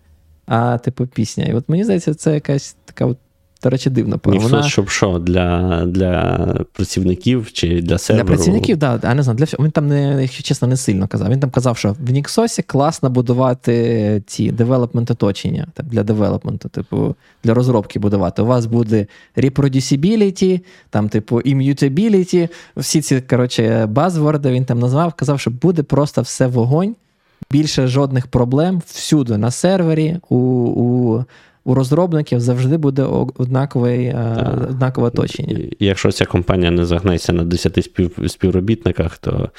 а типу пісня. І от мені здається, це якась така от до речі, дивно. Ніксос, Вона... щоб що, для для працівників чи для серверу? Для працівників, так, да, я не знаю, для Він там, не, якщо чесно, не сильно казав. Він там казав, що в Ніксосі класно будувати ці девелопмент оточення для девелопменту, типу, для розробки будувати. У вас буде reproducibility, там, типу, immutability, всі ці коротше, базворди він там назвав, казав, що буде просто все вогонь. Більше жодних проблем всюди на сервері, у у у розробників завжди буде однакове, е, однакове оточення. Якщо ця компанія не загнеться на 10 спів, співробітниках, то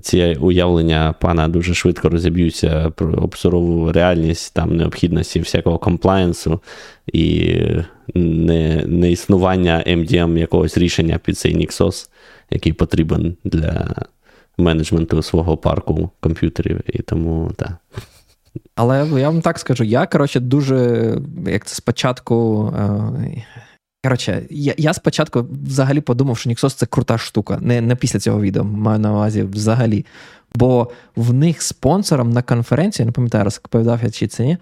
ці уявлення пана дуже швидко розіб'ються про обсурову реальність, там необхідності всякого комплаєнсу і не, не існування MDM якогось рішення під цей Nixos, який потрібен для менеджменту свого парку комп'ютерів. І тому так. Але я вам так скажу, я, коротше, дуже, як це спочатку. Е, коротше, я я спочатку взагалі подумав, що Nixos це крута штука. Не не після цього відео, маю на увазі взагалі. Бо в них спонсором на конференції, не пам'ятаю, розповідав я чи це ні.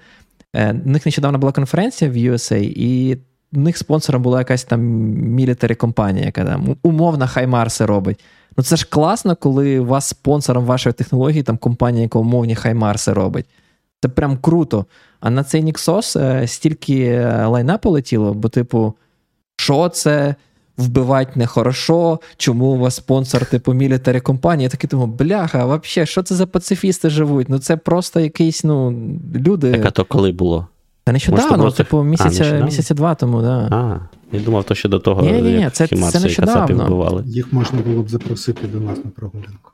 Е, в них нещодавно була конференція в USA, і в них спонсором була якась там мілітарі компанія, яка там умовно хаймарси робить. Ну це ж класно, коли вас спонсором вашої технології там компанія, яка умовні хаймарси робить. Це прям круто. А на цей Ніксос е, стільки е, лайна полетіло, бо, типу, що це? Вбивать нехорошо, чому у вас спонсор, типу, мілітарі компанії. Я такий думаю, бляха, а взагалі, що це за пацифісти живуть? Ну це просто якісь, ну, люди. Так, а то коли було? Та нещодавно, просто- типу, А, місяця, нещодавно? місяця два тому, да. А, я думав, то ще до того, Ні-ні-ні, це- це нещодавно. Їх можна було б запросити до нас на прогулянку.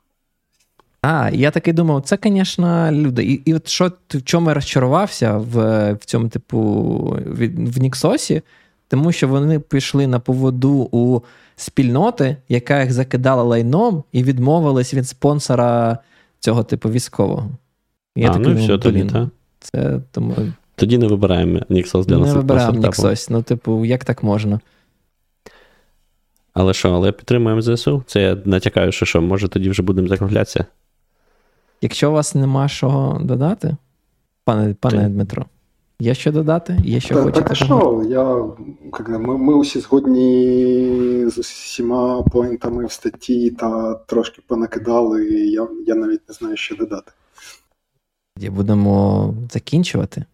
А, я такий думав, це, звісно, люди. І, і от що в чому я розчарувався в, в цьому, типу, від- в Ніксосі, тому що вони пішли на поводу у спільноти, яка їх закидала лайном, і відмовились від спонсора цього, типу, військового. Я а, такий ну і все тоді, так. Це тому Тоді не вибираємо Ніксос для не наступного вибираємо. Ніксос. Ну, типу, як так можна? Але що, але підтримуємо ЗСУ? Це я натякаю, що що, може тоді вже будемо закруглятися? Якщо у вас нема що додати, пане, пане Дмитро, є що додати? Є що Та- хочете? так що, я, ми, ми усі згодні з усіма поінтами в статті та трошки понакидали, і я, я навіть не знаю, що додати. Тоді будемо закінчувати.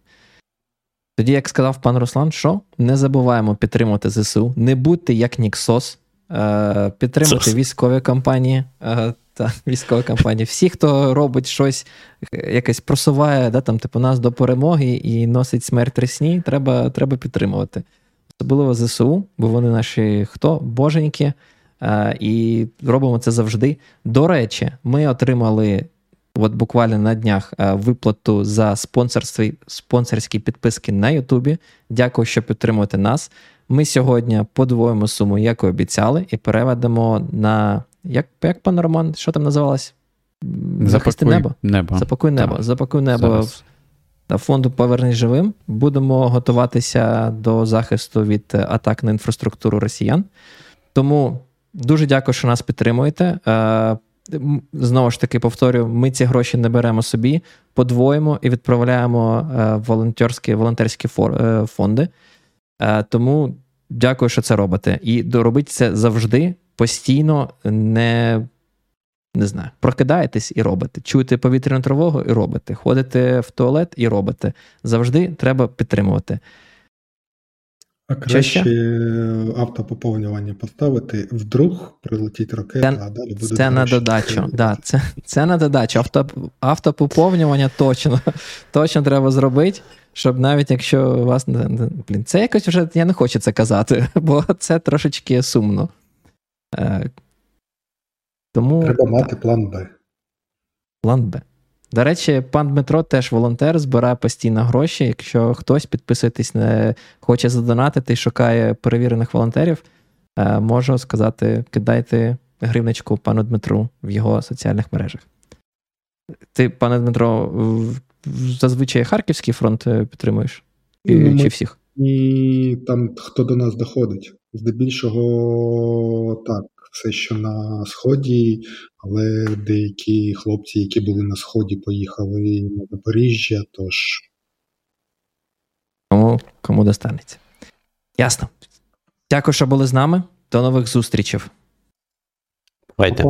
Тоді, як сказав пан Руслан, що не забуваємо підтримувати ЗСУ, не будьте як Ніксос, е, підтримуйте військові компанії. Та, військові компанії. Всі, хто робить щось, е, якесь просуває да, там, типу, нас до перемоги і носить смерть ресні, треба, треба підтримувати. Особливо ЗСУ, бо вони наші хто? Боженьки. Е, і робимо це завжди. До речі, ми отримали от буквально на днях е, виплату за спонсорстві, спонсорські підписки на Ютубі. Дякую, що підтримуєте нас. Ми сьогодні подвоїмо суму, як і обіцяли, і переведемо на. Як, як пан Роман, що там називалось? Захисти небо. небо. Запакуй небо. Так. Запакуй небо та фонду Повернись живим. Будемо готуватися до захисту від атак на інфраструктуру росіян. Тому дуже дякую, що нас підтримуєте. Е, Знову ж таки, повторюю, ми ці гроші не беремо собі, подвоїмо і відправляємо е, волонтерські, волонтерські е, фонди. Тому дякую, що це робите. І робіть це завжди, постійно, не, не знаю, прокидаєтесь і робите. Чуєте повітряну тривогу і робите. Ходите в туалет і робите. Завжди треба підтримувати. А краще ще? автопоповнювання поставити, вдруг прилетить ракета, Це- а далі буде Це на додачу. Да, це, це на додачу. Авто, автопоповнювання точно, точно треба зробити, щоб навіть якщо у вас блін, це якось вже я не хочу це казати, бо це трошечки сумно. Е, тому Треба мати план Б. план Б. До речі, пан Дмитро теж волонтер, збирає постійно гроші. Якщо хтось підписуйтесь, не хоче задонатити і шукає перевірених волонтерів, е, можу сказати, кидайте гривничку пану Дмитру в його соціальних мережах. Ти, пане Дмитро, зазвичай Харківський фронт е, підтримуєш? І, Ну, ми- Чи всіх? І там хто до нас доходить. Здебільшого так, все, що на сході, але деякі хлопці, які були на сході, поїхали на Запоріжжя, тож Кому, кому достанеться. Ясно. Дякую, що були з нами. До нових зустрічей. Бувайте.